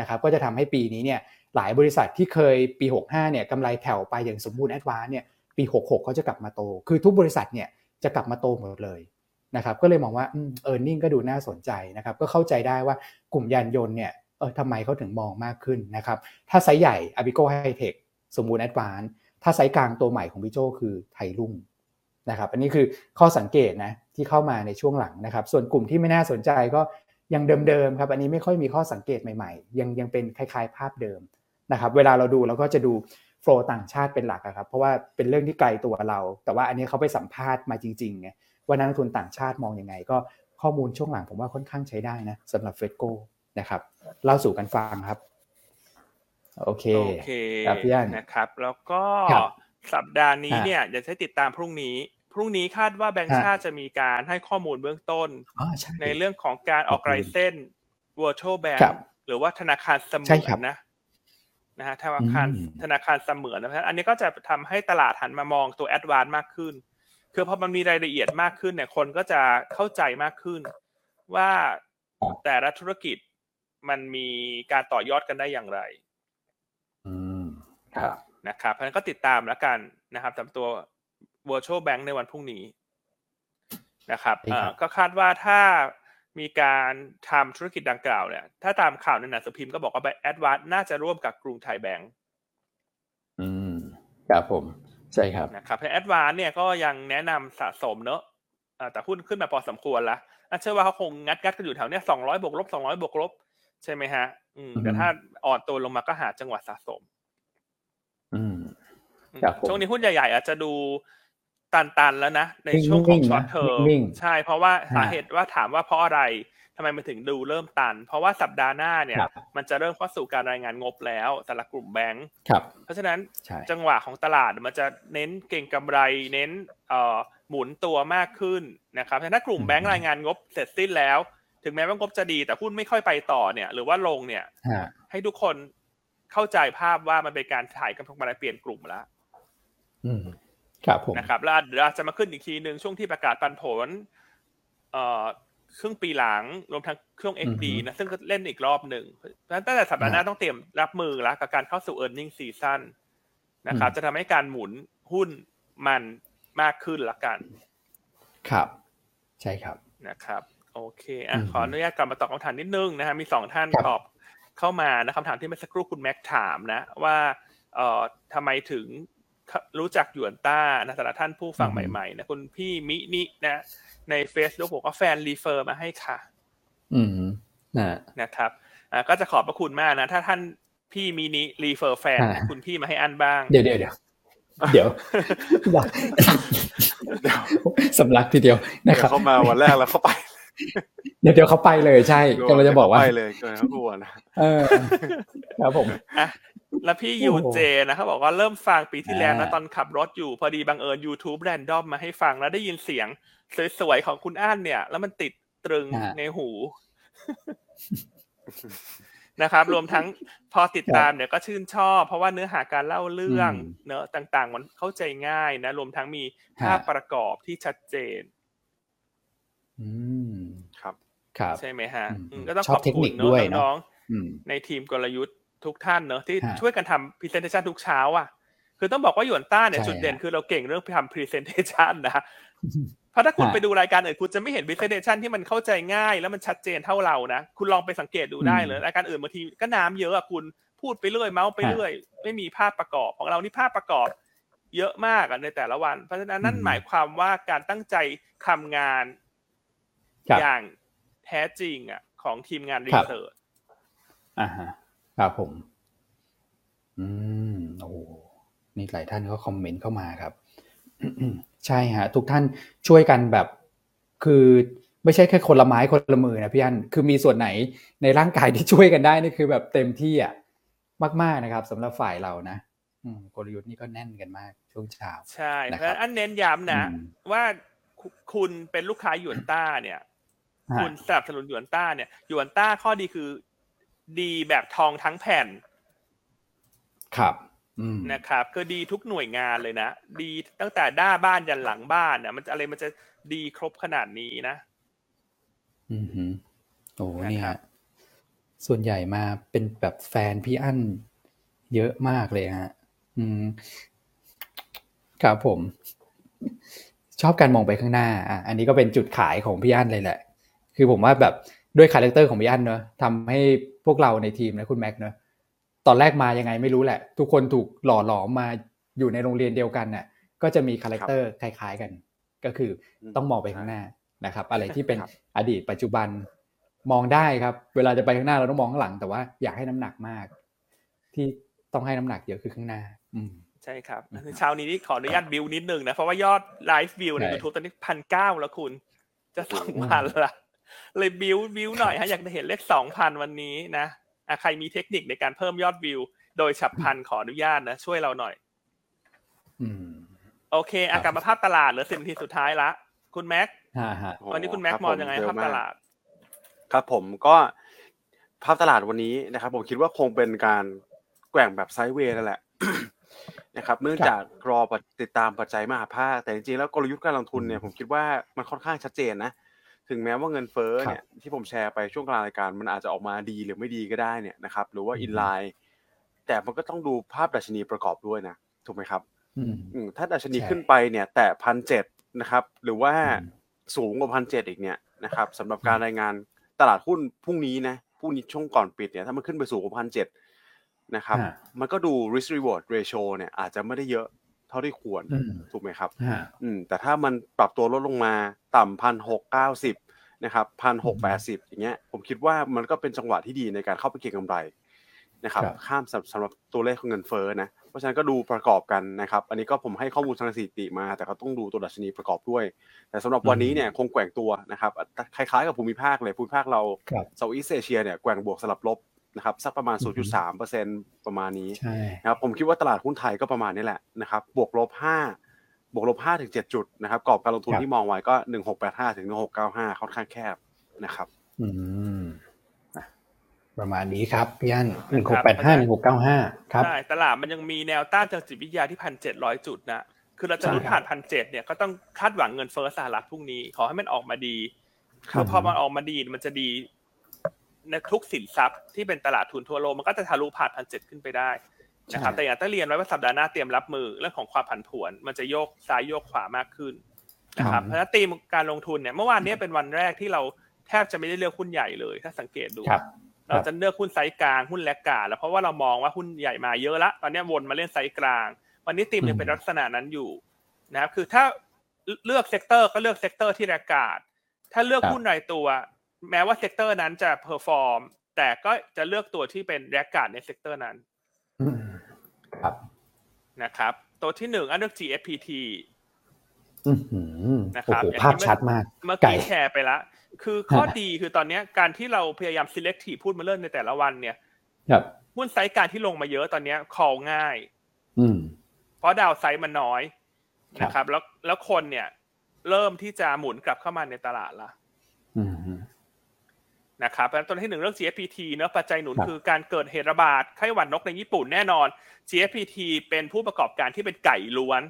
นะครับก็จะทำให้ปีนี้เนี่ยหลายบริษัทที่เคยปี 65เนี่ยกำไรแผ่วไปอย่างสมบูรณ์แอดวานเนี่ยปี 66เขาจะกลับมาโต คือทุกบริษัทเนี่ยจะกลับมาโตหมดเลยนะครับก็เลยมองว่าเออร์เน็งก็ดูน่าสนใจนะครับก็เข้าใจได้ว่ากลุ่มยานยนต์เนี่ยเออทำไมเขาถึงมองมากขึ้นนะครับถ้าไซส์ใหญ่อ b i โกไฮเทคสมบูรณ์แอดวานถ้าไซส์กลางตัวใหม่ของพี่โจคือไทยรุ่งนะครับอันนี้คือข้อสังเกตนะที่เข้ามาในช่วงหลังนะครับ ส่วนกลุ่มที่ไม่น่าสนใจก็ ยังเดิมๆครับอันนี้ไม่ค่อยมีข้อสังเกตใหม่ๆ ยังยังเป็นคล้ายๆ ภาพเดิมนะครับเวลาเราดูเราก็จะดู flow ต่างชาติเป็นหลักครับเพราะว่าเป็นเรื่องที่ไกลตัวเรา แต่ว่าอันนี้เขาไปสัมภาษณ์มาจริงๆไงว่านักลงทุนต่างชาติมองยังไง ก็ข้อมูลช่วงหลังผมว่าค่อนข้างใช้ได้นะสำหรับเฟดโกนะครับเล่าสู่กันฟังครับโอเคโอเคครับพี่อันนะครับ แล้วก็สัปดาห์นี้เนี่ยอยากให้ติดตามพรุ่งนี้ พรุ่งนี้คาดว่าแบงค์ชาติจะมีการให้ข้อมูลเบื้องต้น ในเรื่องของการออกไรเส้น virtual bank หรือว่าธนาคารเสมือนนะนะฮะธนาคารธนาคารเสมือนนะครับอันนี้ก็จะทำให้ตลาดหันมามองตัวแอดวานมากขึ้น คือพอมันมีรายละเอียดมากขึ้นเนี่ยคนก็จะเข้าใจมากขึ้น ว่าแต่ละธุรกิจมันมีการต่อยอดกันได้อย่างไร อืมครับนะครับเพราะฉะนั้นก็ติดตามแล้วกันนะครับสำหรับตัว virtual bank ในวันพรุ่งนี้นะครับก็คาดว่าถ้ามีการทำธุรกิจดังกล่าวเนี่ย ถ้าตามข่าวในหนังสือพิมพ์ก็บอกว่าแอดวานน่าจะร่วมกับกรุงไทยแบงก์อืมครับผม ใช่ครับนะครับแอดวานซ์เนี่ยก็ยังแนะนำสะสมเนอะแต่หุ้นขึ้นมาพอสมควรละเชื่อว่าเขาคงงัดงัดกันอยู่แถวเนี้ยสองร้อยบวกลบสองร้อยบวกลบ ใช่ไหมฮะ อืม แต่ถ้าอ่อนตัวลงมาก็หาจังหวะสะสม อืมช่วงนี้หุ้นใหญ่ๆอาจจะดู ตันๆแล้วนะ ในช่วงของ short term ใช่เพราะว่าสาเหตุว่าถามว่าเพราะอะไรทำไมมันถึงดูเริ่มตัน เพราะว่าสัปดาห์หน้าเนี่ยมันจะเริ่มเข้าสู่การรายงานงบแล้วแต่ละกลุ่มแบงก์เพราะฉะนั้นจังหวะของตลาดมันจะเน้นเก่งกำไรเน้นเอ่อหมุนตัวมากขึ้นนะครับถ้ากลุ่มแบงก์รายงานงบเสร็จสิ้นแล้ว ถึงแม้ว่างบจะดี แต่หุ้นไม่ค่อยไปต่อเนี่ย หรือว่าลงเนี่ย ให้ทุกคนเข้าใจภาพว่ามันเป็นการถ่ายกำลังมาเปลี่ยนกลุ่มแล้ว ครับผมนะครับแล้วเดี๋ยวจะมาขึ้นอีกทีหนึ่งช่วงที่ประกาศปันผลเอ่อครึ่งปีหลังรวมทั้งเครื่อง XD นะซึ่งก็เล่นอีกรอบหนึ่งเพราะฉะนั้นตั้งแต่สัปดาห์หน้าต้องเตรียมรับมือแล้วกับการเข้าสู่ e a r n i n g ซีซั่นนะครับ จะทำให้การหมุนหุ้นมันมากขึ้นละกัน ครับ ใช่ครับนะครับ โอเคอะขออนุญาตกลับมาตอบคำถามนิดนึงนะฮะมีสองท่านตอบเข้ามานะคำถามที่เมื่อสักครู่คุณแม็กถามนะ ว่าเอ่อทำไมถึง รู้จักหยวนต้านะสำหรับท่านผู้ฟังใหม่ๆนะคุณพี่มินินะในเฟซบุ๊กบอกว่าแฟน refer มาให้ค่ะ อืมนะนะครับอ่าก็จะขอบพระคุณมากนะ ถ้าท่านพี่มินิ refer แฟนคุณพี่มาให้อั้นบ้าง เดี๋ยวเดี๋ยวเดี๋ยวเดี๋ยวสำลักทีเดียวนะครับเขามาวันแรกแล้วเขาไป เดี๋ยวเดี๋ยวเขาไปเลยใช่ก็เราจะบอกว่าไปเลยเกินเขากลัวนะเออครับผมอะ แล้วพี่ยูเจนะครับบอกว่าเริ่มฟังปีที่แล้วนะตอนขับรถอยู่พอดีบังเอิญ YouTube random มาให้ฟังแล้วได้ยินเสียงสวยๆของคุณอั้นเนี่ย แล้วมันติดตรึงในหูนะครับ รวมทั้งพอติดตามเนี่ยก็ชื่นชอบ เพราะว่าเนื้อหาการเล่าเรื่อง เนอะต่าง ๆ มันเข้าใจง่ายนะ รวมทั้งมีภาพประกอบที่ชัดเจน อืมครับ ครับ ใช่ไหมฮะก็ต้องขอบคุณน้องๆในทีมกลยุทธ์ ทุกท่านเนอะที่ช่วยกันทำ presentation ทุกเช้าอะคือต้องบอกว่าหยวนต้าเนี่ยจุดเด่นคือเราเก่งเรื่องทำ presentation นะเพราะถ้าคุณไปดูรายการอื่นคุณจะไม่เห็น presentation ที่มันเข้าใจง่าย แล้วมันชัดเจนเท่าเรานะ คุณลองไปสังเกตดูได้เลยรายการอื่นบางทีก็น้ำเยอะอะคุณพูดไปเรื่อยเมาส์ไปเรื่อยไม่มีภาพประกอบของเรานี่ภาพประกอบ เยอะมากในแต่ละวัน เพราะฉะนั้นนั่นหมายความว่าการตั้งใจทำงานอย่างแท้จริงอะ ของทีมงาน researchอ่าฮะ ครับผม อืม โอ้นี่หลายท่านก็คอมเมนต์เข้ามาครับ ใช่ฮะ ทุกท่านช่วยกันแบบ คือไม่ใช่แค่คนละไม้คนละมือนะพี่อันคือมีส่วนไหนในร่างกายที่ช่วยกันได้นี่คือแบบเต็มที่อะมาก ๆนะครับสำหรับฝ่ายเรานะกลยุทธ์นี่ก็แน่นกันมากช่วงเช้าใช่เพราะอันเน้นย้ำนะ ว่าคุณเป็นลูกค้าหยวนต้าเนี่ย คุณสนับสนุนหยวนต้าเนี่ยหยวนต้าข้อดีคือ ดีแบบทองทั้งแผ่น ครับนะครับคือดีทุกหน่วยงานเลยนะ ดีตั้งแต่ด้าบ้านยันหลังบ้านเนี่ยมันอะไรมันจะดีครบขนาดนี้นะ อืมฮึโอ้เนี่ยส่วนใหญ่มาเป็นแบบแฟนพี่อั้นเยอะมากเลยฮะ อืม ครับผม ชอบการมองไปข้างหน้า อะ อันนี้ก็เป็นจุดขายของพี่อั้นเลยแหละ คือผมว่าแบบด้วย character ของพี่อั้นเนอะทำให้พ วกเราในทีมนะคุณแม็กเนอะตอนแรกมายังไงไม่รู้แหละ ทุกคนถูกหล่อหลอมมาอยู่ในโรงเรียนเดียวกันน่ะก็จะมี character คล้าย ๆกัน ก็คือต้องมองไปข้างหน้านะครับ อะไรที่เป็นอดีตปัจจุบันมองได้ครับ เวลาจะไปข้างหน้าเราต้องมองข้างหลัง แต่ว่าอยากให้น้ำหนักมาก ที่ต้องให้น้ำหนักเยอะคือข้างหน้า อืมใช่ครับเช้านี้นี่ขออนุญาตบิวนิดนึงนะ เพราะว่ายอด live view ในยูทูบตอนนี้พันเก้าแล้วคุณ จะสองพันละ เลยบิวบิวหน่อยฮะอยากจะเห็นเลขสองพันวันนี้นะอะใครมีเทคนิคในการเพิ่มยอดวิว โดยฉับพลันขออนุญาตนะ ช่วยเราหน่อย อืม โอเคอากลับมาภาพตลาดเหลือสิบนาทีสุดท้ายละ คุณแม็กวันนี้คุณแม็กมองยังไงภาพตลาด ครับผมก็ภาพตลาดวันนี้นะครับ ผมคิดว่าคงเป็นการแกว่งแบบไซด์เวย์นั่นแหละนะครับเนื่องจากรอติดตามปัจจัยมหาภาคแต่จริงๆแล้วกลยุทธ์การลงทุนเนี่ยผมคิดว่ามันค่อนข้างชัดเจนนะ ถึงแม้ว่าเงินเฟ้อเนี่ยที่ผมแชร์ไปช่วงกลางรายการมันอาจจะออกมาดีหรือไม่ดีก็ได้เนี่ยนะครับหรือว่าอินไลน์แต่มันก็ต้องดูภาพดัชนีประกอบด้วยนะถูกไหมครับถ้าดัชนีขึ้นไปเนี่ย แต่พันเจ็ดนะครับ หรือว่าสูงกว่าพันเจ็ดอีกเนี่ยนะครับสำหรับการรายงานตลาดหุ้นพรุ่งนี้นะพรุ่งนี้ช่วงก่อนปิดเนี่ยถ้ามันขึ้นไปสูงกว่าพันเจ็ดนะครับ มันก็ดู risk reward ratio เนี่ยอาจจะไม่ได้เยอะ เท่าที่ควรถูกไหมครับอืมแต่ถ้ามันปรับตัวลดลงมาต่ำพันหกเก้าสิบนะครับพันหกแปดสิบอย่างเงี้ย ผมคิดว่ามันก็เป็นจังหวะที่ดีในการเข้าไปเก็งกำไรนะครับ ข้ามสำหรับตัวเลขของเงินเฟ้อนะเพราะฉะนั้นก็ดูประกอบกันนะครับ อันนี้ก็ผมให้ข้อมูลทางสถิติมา แต่ก็ต้องดูตัวดัชนีประกอบด้วย แต่สำหรับวันนี้เนี่ยคงแกว่งตัวนะครับ คล้ายๆกับภูมิภาคเลยภูมิภาคเราเซาท์อีสเอเชียเนี่ยแกว่งบวกสลับลบ นะครับสักประมาณ 0.3%ประมาณนี้นะครับผมคิดว่าตลาดหุ้นไทยก็ประมาณนี้แหละนะครับบวกลบ 5 บวกลบ5ถึง7จุดนะครับกรอบการลงทุนที่มองไว้ก็ 1685ถึง1695 ค่อนข้างแคบนะครับอืมประมาณนี้ครับพี่อันหนึ่งหกแปดห้าหนึ่งหกเก้าห้าครับใช่ตลาดมันยังมีแนวต้านทางจิตวิทยาที่พันเจ็ดร้อยจุดนะคือเราจะลุ้นผ่านพันเจ็ดเนี่ยก็ต้องคาดหวังเงินเฟ้อสหรัฐพรุ่งนี้ ขอให้มันออกมาดีคือพอมันออกมาดีมันจะดี ในทุกสินทรัพย์ที่เป็นตลาดทุนทั่วโลกมันก็จะทะลุผ่านพันเจ็ดขึ้นไปได้นะครับแต่อย่างต้องเรียนไว้ว่าสัปดาห์หน้าเตรียมรับมือเรื่องของความผันผวน มันจะโยกซ้ายโยกขวามากขึ้นนะครับเพราะฉะนั้นตีมการลงทุนเนี่ยเมื่อวานนี้เป็นวันแรกที่เราแทบจะไม่ได้เลือกหุ้นใหญ่เลย ถ้าสังเกตดูเราจะเลือกหุ้นไซส์กลางหุ้น laggard แล้วเพราะว่าเรามองว่าหุ้นใหญ่มาเยอะละตอนนี้วนมาเล่นไซส์กลาง วันนี้ตีมยังเป็นลักษณะนั้นอยู่นะครับคือถ้าเลือก sector ก็เลือก sector ที่ laggard ถ้าเลือกหุ้นรายตัว แม้ว่า sector นั้นจะ perform แต่ก็จะเลือกตัวที่เป็น laggard ใน sector นั้นครับนะครับ ตัวที่หนึ่งอั้นเลือก GFPT นะครับภาพชัดมาก เมื่อกี้แชร์ไปแล้วคือข้อดีคือตอนนี้การที่เราพยายาม selective พูดมาเริ่มในแต่ละวันเนี่ยหุ้นไซส์กลางที่ลงมาเยอะตอนนี้ call ง่ายอืมเพราะดาวไซส์มันน้อยนะครับ แล้วแล้วคนเนี่ย เริ่มที่จะหมุนกลับเข้ามาในตลาดละ นะครับแล้วตัวที่หนึ่งเรื่อง GFPT เนอะปัจจัยหนุนคือการเกิดเหตุระบาดไข้หวัดนกในญี่ปุ่นแน่นอน GFPT เป็นผู้ประกอบการที่เป็นไก่ล้วน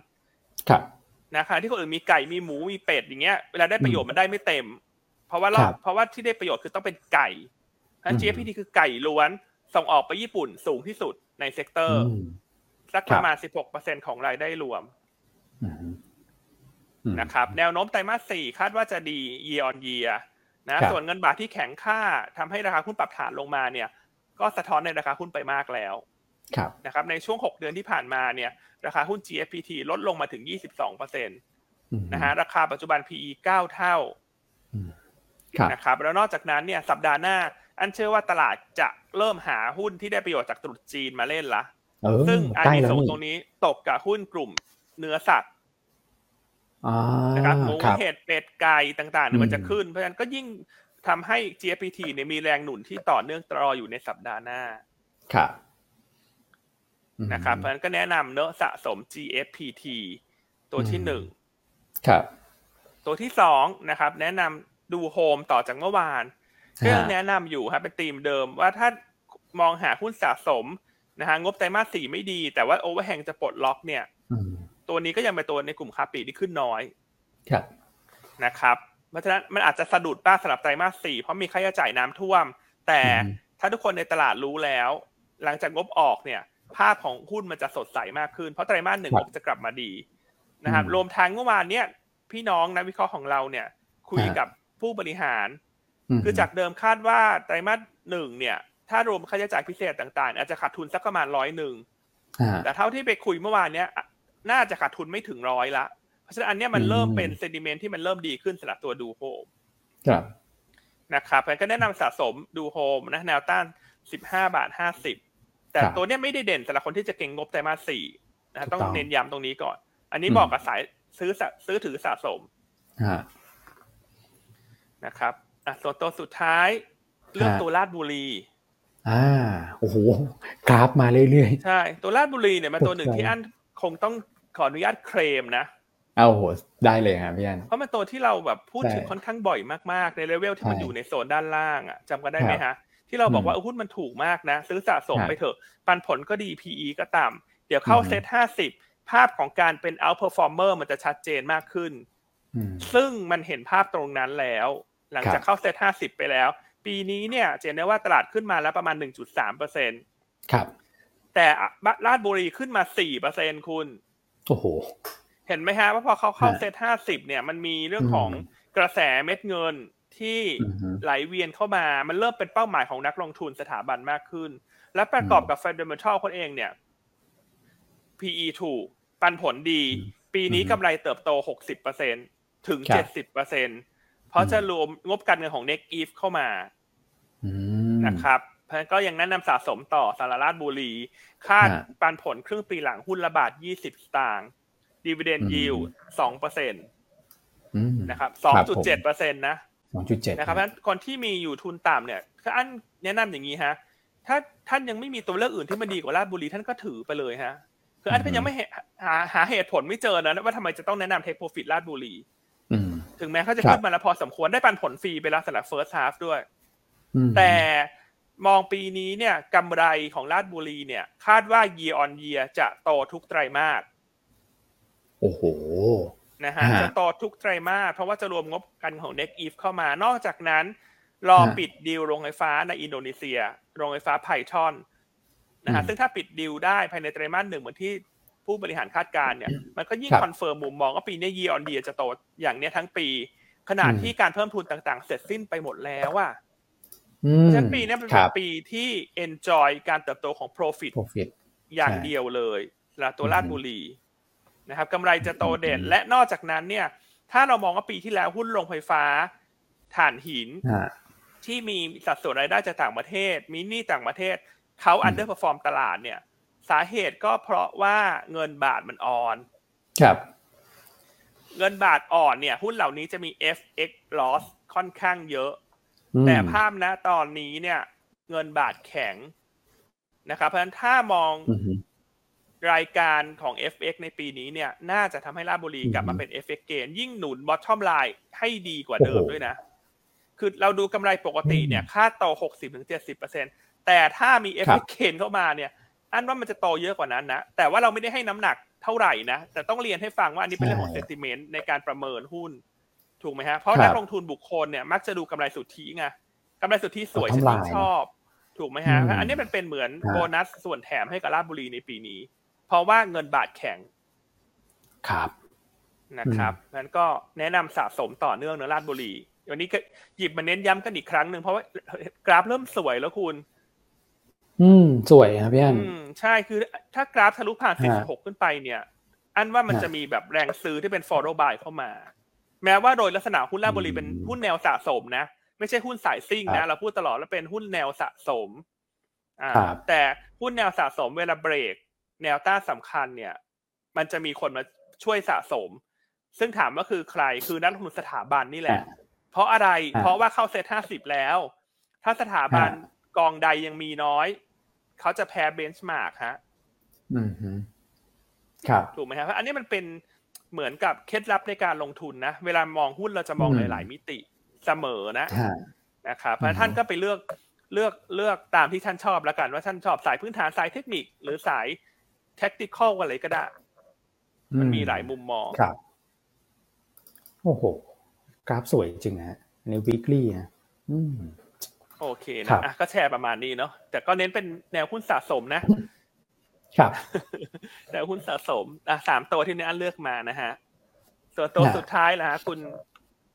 ครับนะครับที่คนอื่นมีไก่มีหมูมีเป็ดอย่างเงี้ยเวลาได้ประโยชน์มันได้ไม่เต็ม เพราะว่าเราเพราะว่าที่ได้ประโยชน์คือต้องเป็นไก่นั้น GFPT คือไก่ล้วนส่งออกไปญี่ปุ่นสูงที่สุดใน sector สักประมาณ 16%ของรายได้รวมนะครับ แนวโน้มไตรมาสสี่คาดว่าจะดี year on year นะส่วนเงินบาทที่แข็งค่าทำให้ราคาหุ้นปรับฐานลงมาเนี่ย ก็สะท้อนในราคาหุ้นไปมากแล้วนะครับในช่วง 6 เดือนที่ผ่านมาเนี่ยราคาหุ้น GFPT ลดลงมาถึง 22%นะฮะราคาปัจจุบัน PE 9 เท่านะครับแล้วนอกจากนั้นเนี่ยสัปดาห์หน้า อันเชื่อว่าตลาดจะเริ่มหาหุ้นที่ได้ประโยชน์จากตรุษจีนมาเล่นละซึ่งอันนี้ส่งตรงนี้ตกกับหุ้นกลุ่มเนื้อสัตว์ นะครับหมูเห็ดเป็ดไก่ต่างๆมันจะขึ้น เพราะฉะนั้นก็ยิ่งทำให้ GPT เนี่ยมีแรงหนุนที่ต่อเนื่องรออยู่ในสัปดาห์หน้า ครับนะครับ เพราะฉะนั้นก็แนะนำเนอะสะสม GFPT ตัวที่หนึ่งครับ ตัวที่สองนะครับ แนะนำดูโฮมต่อจากเมื่อวานก็ยังแนะนำอยู่ครับเป็นธีมเดิมว่าถ้ามองหาหุ้นสะสมนะฮะงบไตรมาสสี่ไม่ดี แต่ว่า overhang จะปลดล็อกเนี่ย ตัวนี้ก็ยังเป็นตัวในกลุ่มค้าปลีกที่ขึ้นน้อยครับนะครับ เพราะฉะนั้นมันอาจจะสะดุดบ้างสำหรับไตรมาสสี่เพราะมีค่าใช้จ่ายน้ำท่วม แต่ถ้าทุกคนในตลาดรู้แล้ว หลังจากงบออกเนี่ย ภาพของหุ้นมันจะสดใสมากขึ้น เพราะไตรมาสหนึ่งจะกลับมาดีนะครับรวมทั้งเมื่อวานเนี่ยพี่น้องนักวิเคราะห์ของเราเนี่ย คุยกับผู้บริหาร คือจากเดิมคาดว่าไตรมาสหนึ่งเนี่ย ถ้ารวมค่าใช้จ่ายพิเศษต่างๆ อาจจะขาดทุนสักประมาณร้อยหนึ่งแต่เท่าที่ไปคุยเมื่อวานเนี้ย น่าจะขาดทุนไม่ถึงร้อยแล้ว เพราะฉะนั้นอันนี้มันเริ่มเป็น sentiment ที่มันเริ่มดีขึ้นสำหรับตัวดูโฮมครับนะครับก็แนะนำสะสมดูโฮมนะแนวต้านสิบห้าบาทห้าสิบแต่ตัวนี้ไม่ได้เด่นสำหรับคนที่จะเก็งงบไตรมาสสี่นะต้องเน้นย้ำตรงนี้ก่อน อันนี้บอกกับสายซื้อซื้อถือสะสมนะครับอะส่วนตัวสุดท้าย เรื่องตัวราชบุรีอ่าโอ้โหกราฟมาเรื่อยๆใช่ ตัวราชบุรีเนี่ยมาตัวหนึ่งที่อันคงต้อง ขออนุญาตเคลมนะโอ้โหได้เลยครับพี่อันเพราะมันตัวที่เราแบบพูดถึงค่อนข้างบ่อยมากๆ ในเลเวลที่มันอยู่ในโซนด้านล่างอะจำกันได้ไหมฮะ ที่เราบอกว่าหุ้นมันถูกมากนะ ซื้อสะสมไปเถอะ ปันผลก็ดี PE ก็ต่ำเดี๋ยวเข้าเซตห้าสิบภาพของการเป็น outperformer มันจะชัดเจนมากขึ้น ซึ่งมันเห็นภาพตรงนั้นแล้ว หลังจากเข้าเซตห้าสิบไปแล้ว ปีนี้เนี่ยเจนได้ว่าตลาดขึ้นมาแล้วประมาณหนึ่งจุดสามเปอร์เซ็นต์ครับ แต่ลาดบุรีขึ้นมาสี่เปอร์เซ็นคุณ โอ้โห เห็นไหมฮะว่าพอเขาเข้าเซตห้าสิบเนี่ย มันมีเรื่องของกระแสเม็ดเงินที่ไหลเวียนเข้ามา มันเริ่มเป็นเป้าหมายของนักลงทุนสถาบันมากขึ้น และประกอบกับ fundamental คนเองเนี่ย PE ถูก ปันผลดี ปีนี้กำไรเติบโต 60%ถึง 70%เพราะจะรวมงบการเงินของ Next Eve เข้ามานะครับ เพราะก็ยังแนะนำสะสมต่อสารราชบุรี คาดปันผลครึ่งปีหลังหุ้นละบาท20สตางค์ดีเวเดนยิว2%นะครับ2.7%นะสองจุดเจ็ดนะครับเพราะฉะนั้นคนที่มีอยู่ทุนต่ำเนี่ยถ้าอันแนะนำอย่างนี้ฮะ ถ้าท่านยังไม่มีตัวเลือกอื่นที่มันดีกว่าราชบุรีท่านก็ถือไปเลยฮะคืออันก็ยังไม่หาหาเหตุผลไม่เจอนะว่าทำไมจะต้องแนะนำ take profit ราชบุรีถึงแม้เขาจะขึ้นมาแล้วพอสมควรได้ปันผลฟรีไปแล้วสำหรับ first half ด้วย แต่ มองปีนี้เนี่ยกำไรของราชบุรีเนี่ย คาดว่า year on year จะโตทุกไตรมาสโอ้โหนะฮะจะโตทุกไตรมาสเพราะว่าจะรวมงบกันของ Nexif เข้ามา นอกจากนั้น รอปิดดีลโรงไฟฟ้าในอินโดนีเซีย โรงไฟฟ้าไพทอนนะฮะซึ่งถ้าปิดดีลได้ภายในไตรมาสหนึ่งเหมือนที่ผู้บริหารคาดการณ์เนี่ย มันก็ยิ่ง confirm มุมมองว่าปีนี้ยีออนดีจะโตอย่างเนี้ยทั้งปี ขณะที่การเพิ่มทุนต่างๆ เสร็จสิ้นไปหมดแล้ว ว่าฉะนั้นปีนี้เป็นปีที่ enjoy การเติบโตของ profit อย่างเดียวเลยละตัวราชบุรีนะครับกำไรจะโตเด่น และนอกจากนั้นเนี่ย ถ้าเรามองว่าปีที่แล้วหุ้นโรงไฟฟ้าถ่านหิน ที่มีสัดส่วนรายได้จากต่างประเทศมีหนี้ต่างประเทศเขา underperform ตลาดเนี่ย สาเหตุก็เพราะว่าเงินบาทมันอ่อน ครับ เงินบาทอ่อนเนี่ย หุ้นเหล่านี้จะมี FX loss ค่อนข้างเยอะ แต่ภาพนะตอนนี้เนี่ย เงินบาทแข็งนะครับเพราะฉะนั้นถ้ามองรายการของ FX ในปีนี้เนี่ย น่าจะทำให้ราบุรีกลับมาเป็น FX เกนยิ่งหนุน bottom line ให้ดีกว่าเดิมด้วยนะ คือเราดูกำไรปกติเนี่ยค่าโต60-70%แต่ถ้ามี FX เกนเข้ามาเนี่ย อันว่ามันจะโตเยอะกว่านั้นนะ แต่ว่าเราไม่ได้ให้น้ำหนักเท่าไหร่นะ แต่ต้องเรียนให้ฟังว่าอันนี้เป็นเรื่องของเซนติเมนต์ในการประเมินหุ้น ถูกไหมฮะ เพราะนักลงทุนบุคคลเนี่ยมักจะดูกำไรสุทธิไงกำไรสุทธิสวยฉันชอบ ถูกไหมฮะ อันนี้มันเป็นเหมือนโบนัสส่วนแถมให้กับราบุรีในปีนี้ เพราะว่าเงินบาทแข็ง ครับนะครับนั้นก็แนะนำสะสมต่อเนื่องในราชบุรีวันนี้ก็หยิบมาเน้นย้ำกันอีกครั้งหนึ่งเพราะว่ากราฟเริ่มสวยแล้วคุณ อืม สวยครับพี่อันใช่คือ ถ้ากราฟทะลุผ่าน46ขึ้นไปเนี่ย อันว่ามันจะมีแบบแรงซื้อที่เป็น follow buy เข้ามา แม้ว่าโดยลักษณะหุ้นราชบุรีเป็นหุ้นแนวสะสมนะไม่ใช่หุ้นสายซิ่งนะเราพูดตลอดแล้วเป็นหุ้นแนวสะสม อ่า แต่หุ้นแนวสะสมเวลาเบรก แนวต้านสำคัญเนี่ย มันจะมีคนมาช่วยสะสม ซึ่งถามว่าคือใครคือนักลงทุนสถาบันนี่แหละ เพราะอะไรเพราะว่าเข้าเซ็ตห้าสิบแล้ว ถ้าสถาบันกองใดยังมีน้อย เขาจะแพ้ benchmark ฮะ อืมครับ ถูกไหมครับอันนี้มันเป็น เหมือนกับเคล็ดลับในการลงทุนนะ เวลามองหุ้นเราจะมองหลาย ๆ มิติเสมอนะนะครับเพราะท่านก็ไปเลือกเลือกเลือกตามที่ท่านชอบแล้วกันว่าท่านชอบสายพื้นฐานสายเทคนิค หรือสาย tactical อะไรก็ได้ มันมีหลายมุมมองครับโอ้โห กราฟสวยจริงนะในวีคลี่นะอืมโอเคนะะก็แชร์ประมาณนี้เนาะแต่ก็เน้นเป็นแนวหุ้นสะสมนะ ครับแนวหุ้นสะสมอะสามตัวที่นี้อันเลือกมานะฮะตัวตัวสุดท้ายแล้วฮะคุณ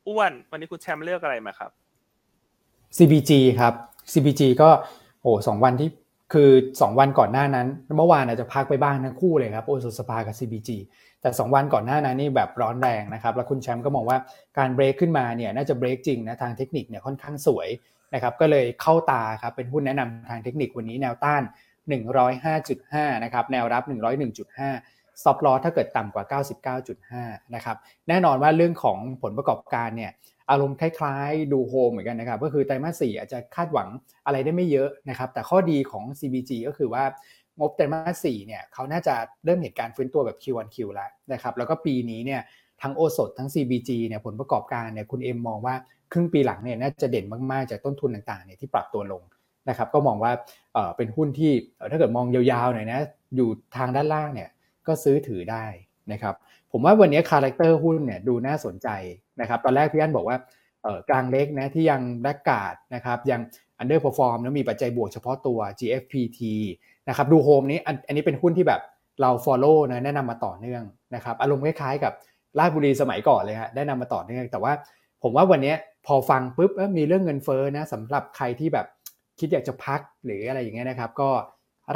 อ้วน วันนี้คุณแชมป์เลือกอะไรมาครับ CBG ครับ CBG ก็โอ้สองวันที่คือสองวันก่อนหน้านั้น เมื่อวานอาจจะพักไปบ้างทั้งคู่เลยครับโอสุสภากับ CBG แต่2วันก่อนหน้านั้นนี่แบบร้อนแรงนะครับ แล้วคุณแชมป์ก็มองว่าการเบรกขึ้นมาเนี่ยน่าจะเบรกจริงนะทางเทคนิคเนี่ยค่อนข้างสวยนะครับก็เลยเข้าตาครับเป็นหุ้นแนะนำทางเทคนิควันนี้แนวต้าน 105.5 นะครับ แนวรับ 101.5ซอฟลอถ้าเกิดต่ำกว่า 99.5 นะครับ แน่นอนว่าเรื่องของผลประกอบการเนี่ย อารมณ์คล้ายๆ ดูโฮมเหมือนกันนะครับ ก็คือไตรมาสสี่อาจจะคาดหวังอะไรได้ไม่เยอะนะครับ แต่ข้อดีของ CBG ก็คือว่างบไตรมาสสี่เนี่ยเขาน่าจะเริ่มเหตุการณ์ฟื้นตัวแบบ Q1Q แล้วนะครับ แล้วก็ปีนี้เนี่ยทั้งโอสถทั้ง CBG เนี่ยผลประกอบการเนี่ยคุณเอ็มมองว่าครึ่งปีหลังเนี่ยน่าจะเด่นมากๆ จากต้นทุนต่างๆเนี่ยที่ปรับตัวลง นะครับก็มองว่าเป็นหุ้นที่ถ้าเกิดมองยาวๆหน่อยนะอยู่ทางด้านล่างเนี่ยก็ซื้อถือได้นะครับผมว่าวันนี้ character หุ้นเนี่ยดูน่าสนใจนะครับตอนแรกพี่อันบอกว่ากลางเล็กนะที่ยัง laggard นะครับยัง underperform แล้วมีปัจจัยบวกเฉพาะตัว GFPT นะครับดูโฮมนี้อันนี้เป็นหุ้นที่แบบเรา follow นะแนะนำมาต่อเนื่องนะครับอารมณ์คล้ายๆกับราชบุรีสมัยก่อนเลยฮะได้นำมาต่อเนื่องแต่ว่าผมว่าวันนี้พอฟังปุ๊บมีเรื่องเงินเฟ้อนะสำหรับใครที่แบบ คิดอยากจะพักหรืออะไรอย่างเงี้ยนะครับ ก็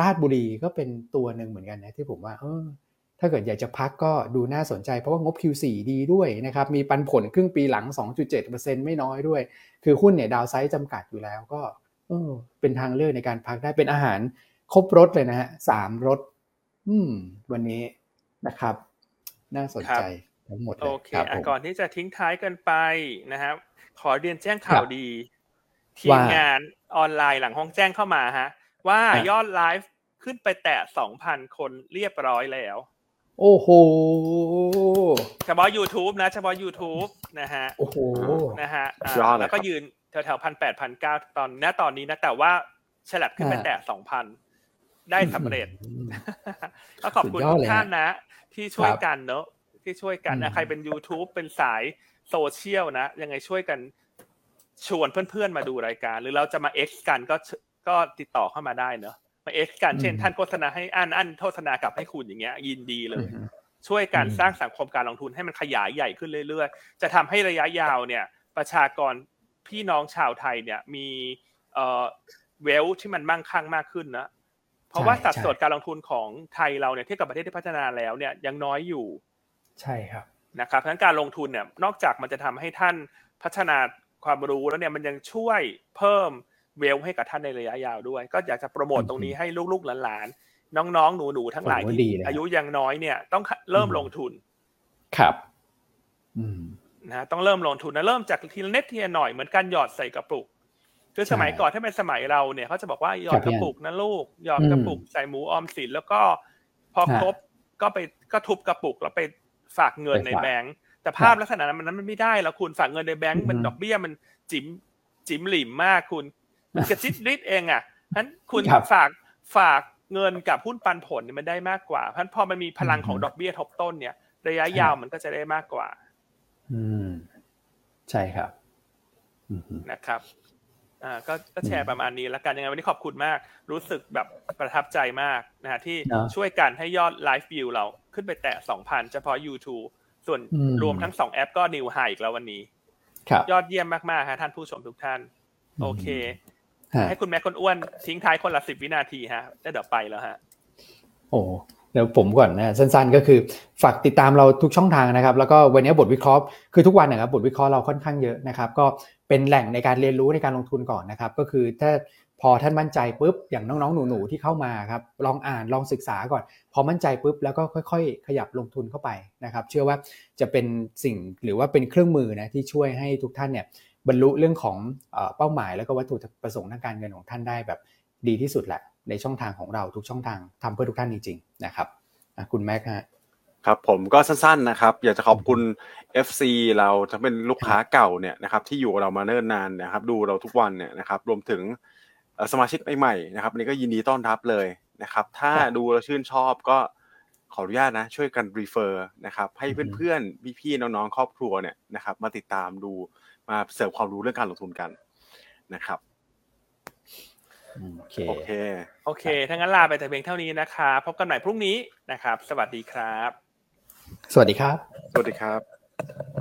ราชบุรีก็เป็นตัวหนึ่งเหมือนกันนะที่ผมว่าเออถ้าเกิดอยากจะพักก็ดูน่าสนใจเพราะว่างบ Q4 ดีด้วยนะครับ มีปันผลครึ่งปีหลัง 2.7%ไม่น้อยด้วย คือหุ้นเนี่ยดาวไซด์จำกัดอยู่แล้วก็เออเป็นทางเลือกในการพักได้เป็นอาหารครบรสเลยนะฮะสามรสอืม วันนี้นะครับ น่าสนใจทั้งหมดเลยโอเคก่อนที่จะทิ้งท้ายกันไปนะครับ ขอเรียนแจ้งข่าวดี ทีมงานออนไลน์หลังห้องแจ้งเข้ามาฮะ ว่ายอดไลฟ์ขึ้นไปแตะสองพันคนเรียบร้อยแล้ว โอ้โหเฉพาะ YouTube นะเฉพาะ YouTube นะฮะโอ้โหนะฮะแล้วก็ยืนแถวๆพันแปดพันเก้าตอนนี้ตอนนี้นะ แต่ว่าฉลับขึ้นไปแตะสองพันได้สำเร็จก็ขอบคุณทุกท่านนะ ที่ช่วยกันเนอะที่ช่วยกันนะใครเป็น YouTube เป็นสายโซเชียลนะ ยังไงช่วยกัน ชวนเพื่อนๆมาดูรายการ หรือเราจะมา X กันก็ก็ติดต่อเข้ามาได้เนอะมาเอ็กกันเช่น ท่านโฆษณาให้อันอันโฆษณากลับให้คุณอย่างเงี้ย ยินดีเลย ช่วยการสร้างสังคมการลงทุนให้มันขยายใหญ่ขึ้นเรื่อยๆ จะทำให้ระยะยาวเนี่ย ประชากรพี่น้องชาวไทยเนี่ยมีเอ่อเวลที่มันมั่งคั่งมากขึ้นนะเพราะว่าสัดส่วนการลงทุนของไทยเราเนี่ยเทียบกับประเทศที่พัฒนาแล้วเนี่ยยังน้อยอยู่ ใช่ครับนะครับเพราะการลงทุนเนี่ยนอกจากมันจะทำให้ท่านพัฒนา ความรู้แล้วเนี่ยมันยังช่วยเพิ่มเวลให้กับท่านในระยะยาวด้วย ก็อยากจะโปรโมทตรงนี้ให้ลูกๆหลานๆน้องๆหนูๆทั้งหลายที่อายุยังน้อยเนี่ย ต้องเริ่มลงทุน ครับนะต้องเริ่มลงทุนนะเริ่มจากทีละเน็ตทีละหน่อยเหมือนการหยอดใส่กระปุกคือสมัยก่อนถ้าเป็นสมัยเราเนี่ยเขาจะบอกว่าหยอดกระปุกนะลูกหยอดกระปุกใส่หมูออมสินแล้วก็พอครบก็ไปก็ทุบกระปุกแล้วไปฝากเงินในแบงก์ แต่ภาพลักษณะนั้นมันไม่ได้แล้วคุณฝากเงินในแบงก์มันดอกเบี้ยมันจิ๋มจิ๋มหลิมมากคุณมันกระจิตริดเองอะนั้นคุณฝากฝากเงินกับหุ้นปันผลมันได้มากกว่าเพราะพอมันมีพลังของดอกเบี้ยทบต้นเนี่ย ระยะยาวมันก็จะได้มากกว่า อืม ใช่ครับนะครับอ่าก็แชร์ประมาณนี้แล้วกันยังไงวันนี้ขอบคุณมาก รู้สึกแบบประทับใจมากนะฮะที่ช่วยกันให้ยอดไลฟ์วิวเราขึ้นไปแตะสองพันเฉพาะ YouTube ส่วนรวมทั้งสองแอปก็นิวไฮอีกแล้ววันนี้ยอดเยี่ยมมากๆฮะท่านผู้ชมทุกท่าน โอเค ให้คุณแม่คนอ้วนทิ้งท้ายคนละสิบวินาทีฮะแล้วเดี๋ยวไปแล้วฮะ โอ้เดี๋ยวผมก่อนนะสั้นๆ ก็คือฝากติดตามเราทุกช่องทางนะครับ แล้วก็วันนี้บทวิเคราะห์คือทุกวันนะครับบทวิเคราะห์เราค่อนข้างเยอะนะครับ ก็เป็นแหล่งในการเรียนรู้ในการลงทุนก่อนนะครับ ก็คือถ้า พอท่านมั่นใจปุ๊บอย่างน้องๆ หนูๆที่เข้ามาครับลองอ่านลองศึกษาก่อน พอมั่นใจปุ๊บแล้วก็ค่อยๆ ขยับลงทุนเข้าไปนะครับ เชื่อว่าจะเป็นสิ่งหรือว่าเป็นเครื่องมือนะที่ช่วยให้ทุกท่านเนี่ยบรรลุเรื่องของเป้าหมาย แล้วก็วัตถุประสงค์ทางการเงินของท่านได้แบบดีที่สุดแหละในช่องทางของเราทุกช่องทางทำเพื่อทุกท่านจริงๆนะครับคุณแม็กฮะครับผมก็สั้นๆนะครับ อยากจะขอบคุณ FC เราจะเป็นลูกค้าเก่าเนี่ยนะครับที่อยู่กับเรามาเนิ่นนานนะครับ ดูเราทุกวันเนี่ยนะครับ รวมถึง สมาชิกใหม่ๆนะครับอันนี้ก็ยินดีต้อนรับเลยนะครับ ถ้าดูแล้วชื่นชอบก็ขออนุญาตนะ ช่วยกัน refer นะครับ ให้เพื่อนๆพี่ๆน้องๆครอบครัวเนี่ยนะครับ มาติดตามดูมาเสิร์ฟความรู้เรื่องการลงทุนกันนะครับโอเคโอเคโอเคถ้างั้นลาไปแต่เพียงเท่านี้นะครับพบกันใหม่พรุ่งนี้นะครับ สวัสดีครับ สวัสดีครับ สวัสดีครับ